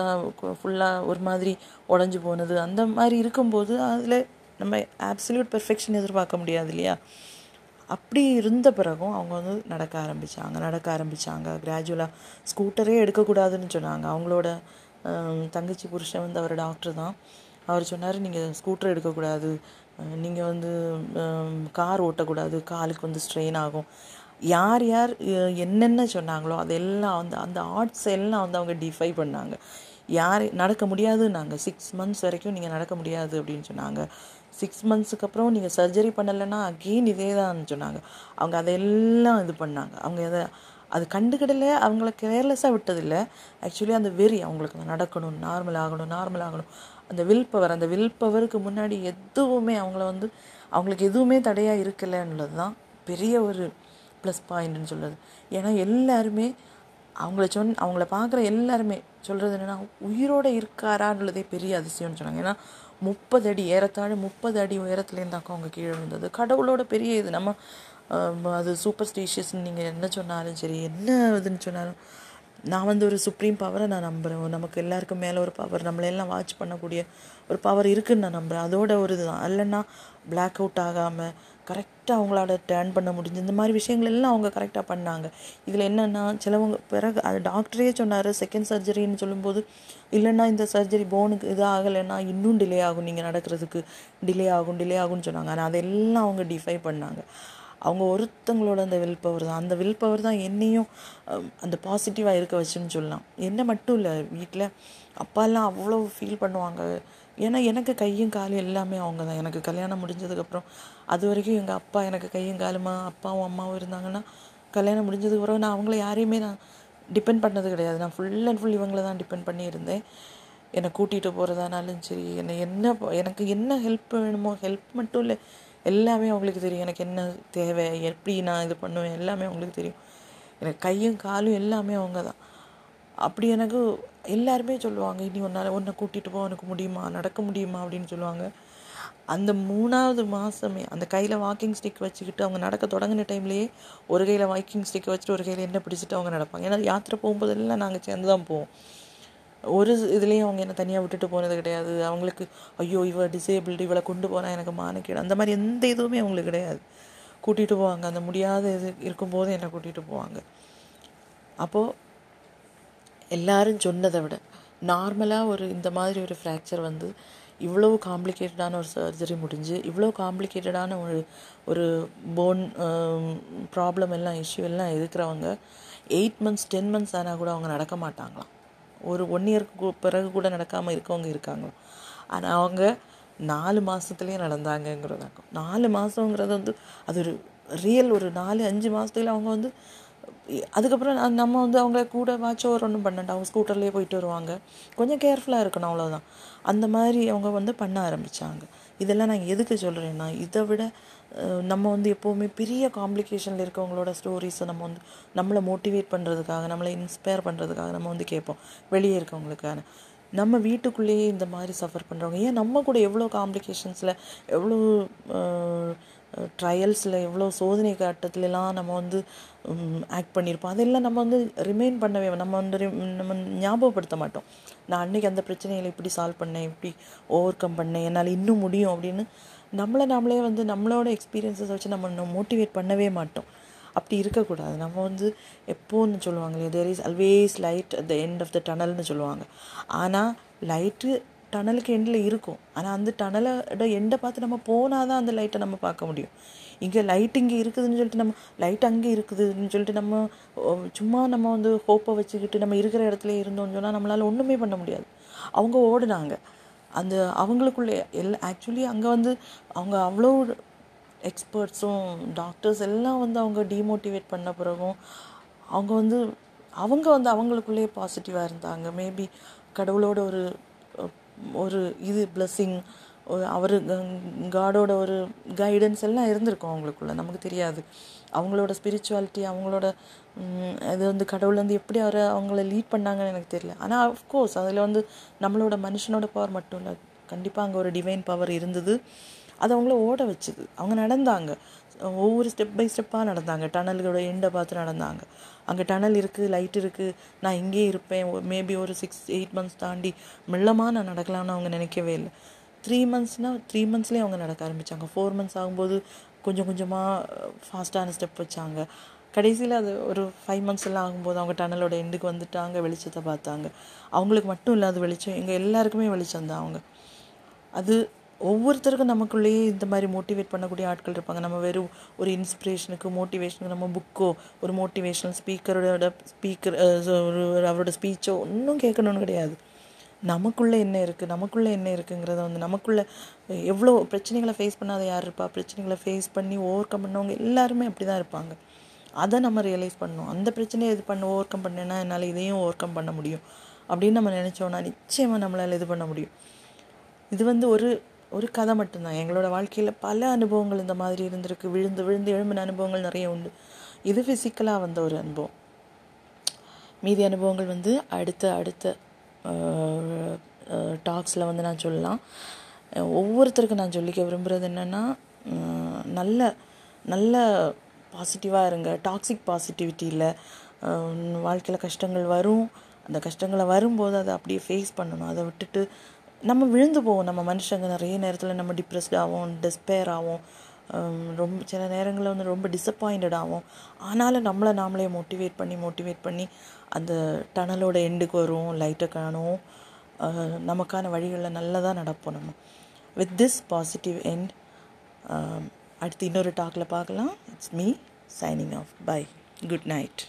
ஃபுல்லாக ஒரு மாதிரி உடஞ்சி போனது. அந்த மாதிரி இருக்கும்போது அதில் நம்ம ஆப்சல்யூட் பெர்ஃபெக்ஷன் எதிர்பார்க்க முடியாது இல்லையா? அப்படி இருந்த பிறகும் அவங்க வந்து நடக்க ஆரம்பித்தாங்க நடக்க ஆரம்பித்தாங்க கிராஜுவலாக ஸ்கூட்டரே எடுக்கக்கூடாதுன்னு சொன்னாங்க. அவங்களோட தங்கச்சி புருஷன் வந்து அவர் டாக்டர் தான். அவர் சொன்னார் நீங்கள் ஸ்கூட்டர் எடுக்கக்கூடாது. நீங்கள் வந்து கார் ஓட்டக்கூடாது. காலுக்கு வந்து ஸ்ட்ரெயின் ஆகும். யார் யார் என்னென்ன சொன்னாங்களோ அதெல்லாம் வந்து அந்த ஆர்ட்ஸ் எல்லாம் வந்து அவங்க டிஃபை பண்ணாங்க. யார் நடக்க முடியாதுன்னாங்க. சிக்ஸ் மந்த்ஸ் வரைக்கும் நீங்கள் நடக்க முடியாது அப்படின்னு சொன்னாங்க. சிக்ஸ் மந்த்ஸுக்கு அப்புறம் நீங்கள் சர்ஜரி பண்ணலைன்னா அகெயின் இதே தான் சொன்னாங்க. அவங்க அதெல்லாம் இது பண்ணாங்க. அவங்க எதை அது கண்டுக்கிடல. அவங்கள கேர்லெஸ்ஸாக விட்டதில்லை. ஆக்சுவலி அந்த வெறி அவங்களுக்கு நடக்கணும். நார்மல் ஆகணும் நார்மல் ஆகணும். அந்த வில் பவர் அந்த வில் பவருக்கு முன்னாடி எதுவுமே அவங்கள வந்து அவங்களுக்கு எதுவுமே தடையாக இருக்கலைன்னுள்ளது தான் பெரிய ஒரு ப்ளஸ் பாயிண்ட்னு சொல்கிறது ஏன்னா எல்லாருமே அவங்கள சொன் அவங்கள பார்க்குற எல்லாருமே சொல்கிறது என்னென்னா உயிரோடு இருக்காரான்றதே பெரிய அதிசயம்னு சொன்னாங்க. ஏன்னா முப்பது அடி ஏறத்தாழ முப்பது அடி உயரத்துலேருந்து தான் அவங்க கீழே விழுந்தது. கடவுளோட பெரிய இது. நம்ம அது சூப்பர் ஸ்டீஷியஸ்ன்னு நீங்கள் என்ன சொன்னாலும் சரி என்ன இதுன்னு சொன்னாலும் நான் வந்து ஒரு சுப்ரீம் பவரை நான் நம்புகிறேன் நமக்கு எல்லாருக்கும் மேலே ஒரு பவர் நம்மளெல்லாம் வாட்ச் பண்ணக்கூடிய ஒரு பவர் இருக்குதுன்னு நான் நம்புகிறேன் அதோட ஒரு இதுதான். இல்லைன்னா பிளாக் அவுட் ஆகாமல் கரெக்டாக அவங்களால டேர்ன் பண்ண முடிஞ்சு இந்த மாதிரி விஷயங்கள் எல்லாம் அவங்க கரெக்டாக பண்ணாங்க. இதில் என்னென்னா சிலவங்க பிறகு அது டாக்டரே சொன்னார் செகண்ட் சர்ஜரின்னு சொல்லும்போது இல்லைன்னா இந்த சர்ஜரி போனுக்கு இது ஆகலைன்னா இன்னும் டிலே ஆகும் நீங்கள் நடக்கிறதுக்கு. டிலே ஆகும் டிலே ஆகும்னு சொன்னாங்க. ஆனால் அதெல்லாம் அவங்க டிஃபை பண்ணாங்க. அவங்க ஒருத்தங்களோட அந்த வில் பவர் தான். அந்த வில் பவர் தான் என்னையும் அந்த பாசிட்டிவாக இருக்க வச்சுன்னு சொல்லலாம். என்ன மட்டும் இல்லை வீட்டில் அப்பாலாம் அவ்வளோ ஃபீல் பண்ணுவாங்க. ஏன்னா எனக்கு கையும் காலும் எல்லாமே அவங்க தான். எனக்கு கல்யாணம் முடிஞ்சதுக்கப்புறம் அது வரைக்கும் எங்கள் அப்பா எனக்கு கையும் காலுமா அப்பாவும் அம்மாவும் இருந்தாங்கன்னா கல்யாணம் முடிஞ்சதுக்கப்புறம் நான் அவங்கள யாரையுமே நான் டிபெண்ட் பண்ணது கிடையாது. நான் ஃபுல் அண்ட் ஃபுல் இவங்கள தான் டிபெண்ட் பண்ணியிருந்தேன். என்னை கூட்டிகிட்டு போகிறதானாலும் சரி என்னை என்ன எனக்கு என்ன ஹெல்ப் வேணுமோ ஹெல்ப் மட்டும் இல்லை எல்லாமே அவங்களுக்கு தெரியும். எனக்கு என்ன தேவை எப்படி நான் இது பண்ணுவேன் எல்லாமே அவங்களுக்கு தெரியும். எனக்கு கையும் காலும் எல்லாமே அவங்க தான் அப்படி எனக்கு எல்லாருமே சொல்லுவாங்க இனி ஒன்றால் ஒன்றை கூட்டிகிட்டு போக உனக்கு முடியுமா? நடக்க முடியுமா? அப்படின்னு சொல்லுவாங்க. அந்த மூணாவது மாதமே அந்த கையில் வாக்கிங் ஸ்டிக் வச்சுக்கிட்டு அவங்க நடக்க தொடங்கின டைம்லேயே ஒரு கையில் வாக்கிங் ஸ்டிக் வச்சுட்டு ஒரு கையில் என்ன பிடிச்சிட்டு அவங்க நடப்பாங்க. ஏன்னா யாத்திரை போகும்போதெல்லாம் நாங்கள் சேர்ந்து தான் போவோம். ஒரு இதுலேயும் அவங்க என்ன தனியாக விட்டுட்டு போனது கிடையாது. அவங்களுக்கு ஐயோ இவ டிசேபிள்டு இவளை கொண்டு போனால் எனக்கு மானக்கேடு. அந்த மாதிரி எந்த இதுவுமே அவங்களுக்கு கிடையாது. கூட்டிகிட்டு போவாங்க. அந்த முடியாத இது இருக்கும்போது என்னை கூட்டிகிட்டு போவாங்க. அப்போது எல்லாரும் சொன்னதை விட நார்மலாக ஒரு இந்த மாதிரி ஒரு ஃப்ராக்சர் வந்து இவ்வளோ காம்ப்ளிகேட்டடான ஒரு சர்ஜரி முடிஞ்சு இவ்வளோ காம்ப்ளிகேட்டடான ஒரு ஒரு போன் ப்ராப்ளம் um, எல்லாம் இஷ்யூ எல்லாம் இருக்கிறவங்க எயிட் மந்த்ஸ் டென் மந்த்ஸ் ஆனால் கூட அவங்க நடக்க மாட்டாங்களாம். ஒரு ஒன் இயருக்கு பிறகு கூட நடக்காமல் இருக்கவங்க இருக்காங்க. ஆனால் அவங்க நாலு மாதத்துலேயே நடந்தாங்கங்கிறதாக்கும் நாலு மாதங்கிறது வந்து அது ஒரு ரியல் ஒரு நாலு அஞ்சு மாதத்துல அவங்க வந்து அதுக்கப்புறம் நம்ம வந்து அவங்க கூட வாட்ச் ஓவர் ஒன்றும் பண்ணண்டா அவங்க ஸ்கூட்டர்லேயே போயிட்டு வருவாங்க. கொஞ்சம் கேர்ஃபுல்லாக இருக்கணும் அவ்வளோதான் அந்த மாதிரி அவங்க வந்து பண்ண ஆரம்பித்தாங்க இதெல்லாம் நான் எதுக்கு சொல்கிறேன்னா இதை விட நம்ம வந்து எப்போவுமே பெரிய காம்ப்ளிகேஷனில் இருக்கவங்களோட ஸ்டோரிஸை நம்ம வந்து நம்மளை மோட்டிவேட் பண்ணுறதுக்காக நம்மளை இன்ஸ்பயர் பண்ணுறதுக்காக நம்ம வந்து கேட்போம். வெளியே இருக்கவங்களுக்கான. நம்ம வீட்டுக்குள்ளேயே இந்த மாதிரி சஃபர் பண்ணுறவங்க ஏன் நம்ம கூட எவ்வளோ காம்ப்ளிகேஷன்ஸில் எவ்வளோ ட்ரையல்ஸில் எவ்வளோ சோதனை கட்டத்துலலாம் நம்ம வந்து ஆக்ட் பண்ணியிருப்போம் அதெல்லாம் நம்ம வந்து ரிமைன் பண்ணவே நம்ம வந்து நம்ம ஞாபகப்படுத்த மாட்டோம். நான் அன்றைக்கி அந்த பிரச்சனைகளை இப்படி சால்வ் பண்ணேன் இப்படி ஓவர் கம் பண்ணேன் என்னால் இன்னும் முடியும் அப்படின்னு நம்மளை நாமளே வந்து நம்மளோட எக்ஸ்பீரியன்ஸஸ் வச்சு நம்ம மோட்டிவேட் பண்ணவே மாட்டோம். அப்படி இருக்கக்கூடாது. நம்ம வந்து எப்போன்னு சொல்லுவாங்களே there is always light at the end of the டனல்னு சொல்லுவாங்க. ஆனால் லைட்டு டனலுக்கு எண்டில் இருக்கும். ஆனால் அந்த டனலோட எண்டை பார்த்து நம்ம போனால் தான் அந்த லைட்டை நம்ம பார்க்க முடியும். இங்கே லைட் இங்கே இருக்குதுன்னு சொல்லிட்டு நம்ம லைட் அங்கே இருக்குதுன்னு சொல்லிட்டு நம்ம சும்மா நம்ம வந்து ஹோப்பை வச்சுக்கிட்டு நம்ம இருக்கிற இடத்துல இருந்தோம்னு சொன்னால் நம்மளால் ஒன்றுமே பண்ண முடியாது. அவங்க ஓடுனாங்க. அந்த அவங்களுக்குள்ளே எல் ஆக்சுவலி அங்கே வந்து அவங்க அவ்வளோ எக்ஸ்பர்ட்ஸும் டாக்டர்ஸ் எல்லாம் வந்து அவங்க டிமோட்டிவேட் பண்ண பிறகும் அவங்க வந்து அவங்க வந்து அவங்களுக்குள்ளேயே பாசிட்டிவாக இருந்தாங்க. மேபி கடவுளோட ஒரு ஒரு இது பிளஸ்ஸிங் அவர் காடோட ஒரு கைடன்ஸ் எல்லாம் இருந்திருக்கும் அவங்களுக்குள்ள. நமக்கு தெரியாது. அவங்களோட ஸ்பிரிச்சுவாலிட்டி அவங்களோட இது அது வந்து கடவுள் வந்து எப்படி அவரை அவங்கள லீட் பண்ணாங்கன்னு எனக்கு தெரியல. ஆனால் அஃப்கோர்ஸ் அதில் வந்து நம்மளோட மனுஷனோட பவர் மட்டும் இல்லை. கண்டிப்பாக அங்கே ஒரு டிவைன் பவர் இருந்தது. அது அவங்கள ஓட வச்சுது. அவங்க நடந்தாங்க. ஒவ்வொரு ஸ்டெப் பை ஸ்டெப்பாக நடந்தாங்க. டனல்களோட எண்டை பார்த்து நடந்தாங்க. அங்கே டனல் இருக்குது லைட் இருக்குது நான் இங்கேயே இருப்பேன். மேபி ஒரு சிக்ஸ் எயிட் மந்த்ஸ் தாண்டி மெல்லமாக நான் நடக்கலாம்னு அவங்க நினைக்கவே இல்லை. த்ரீ மந்த்ஸ்னால் த்ரீ மந்த்ஸ்லேயே அவங்க நடக்க ஆரம்பித்தாங்க ஃபோர் மந்த்ஸ் ஆகும்போது கொஞ்சம் கொஞ்சமாக ஃபாஸ்ட்டான uh, ஸ்டெப் வச்சாங்க. கடைசியில் அது ஒரு ஃபைவ் மந்த்ஸ் எல்லாம் ஆகும்போது அவங்க டனலோட எண்டுக்கு வந்துட்டாங்க வெளிச்சத்தை பார்த்தாங்க. அவங்களுக்கு மட்டும் இல்லாத வெளிச்சம் எங்கள் எல்லாருக்குமே வெளிச்சம் தான் அவங்க. அது ஒவ்வொருத்தருக்கும் நமக்குள்ளேயே இந்த மாதிரி மோட்டிவேட் பண்ணக்கூடிய ஆட்கள் இருப்பாங்க. நம்ம வெறும் ஒரு இன்ஸ்பிரேஷனுக்கு மோட்டிவேஷனுக்கு நம்ம புக்கோ ஒரு மோட்டிவேஷனல் ஸ்பீக்கரோட ஸ்பீக்கர் ஒரு அவரோட ஸ்பீச்சோ ஒன்றும் கேட்கணும்னு கிடையாது. நமக்குள்ளே என்ன இருக்குது நமக்குள்ளே என்ன இருக்குங்கிறத வந்து நமக்குள்ளே எவ்வளோ பிரச்சனைகளை ஃபேஸ் பண்ணாத யார் இருப்பா? பிரச்சனைகளை ஃபேஸ் பண்ணி ஓவர் கம் பண்ணவங்க எல்லாருமே அப்படி தான் இருப்பாங்க. அதை நம்ம ரியலைஸ் பண்ணணும். அந்த பிரச்சனையை இது பண்ண ஓவர் கம் பண்ணேன்னா என்னால் இதையும் ஓவர் கம் பண்ண முடியும். அப்படின்னு நம்ம நினச்சோன்னா நிச்சயமாக நம்மளால் இது பண்ண முடியும். இது வந்து ஒரு ஒரு கதை மட்டும்தான். எங்களோட வாழ்க்கையில் பல அனுபவங்கள் இந்த மாதிரி இருந்திருக்கு. விழுந்து விழுந்து எழும்பின அனுபவங்கள் நிறைய உண்டு. இது ஃபிசிக்கலாக வந்த ஒரு அனுபவம். மீதி அனுபவங்கள் வந்து அடுத்த அடுத்த டாக்ஸில் வந்து நான் சொல்லலாம். ஒவ்வொருத்தருக்கும் நான் சொல்லிக்க விரும்புகிறது என்னென்னா நல்ல நல்ல பாசிட்டிவாக இருங்க. டாக்ஸிக் பாசிட்டிவிட்டியில் வாழ்க்கையில் கஷ்டங்கள் வரும். அந்த கஷ்டங்களை வரும்போது அதை அப்படியே ஃபேஸ் பண்ணணும். அதை விட்டுட்டு நம்ம விழுந்து போவோம். நம்ம மனுஷங்க நிறைய நேரத்தில் நம்ம டிப்ரெஸ்ட் ஆகும் டெஸ்பேர் ஆகும் ரொம்ப சில நேரங்களில் வந்து ரொம்ப டிசப்பாயிண்டட் ஆகும் ஆனாலும் நம்மளை நாமளே மோட்டிவேட் பண்ணி மோட்டிவேட் பண்ணி அந்த டனலோட எண்டுக்கு வரும் லைட்டை காணும். நமக்கான வழிகளில் நல்லதாக நடப்போம் நம்ம. வித் திஸ் பாசிட்டிவ் எண்ட் அடுத்து இன்னொரு டாக்கில் பார்க்கலாம். It's me signing off bye good night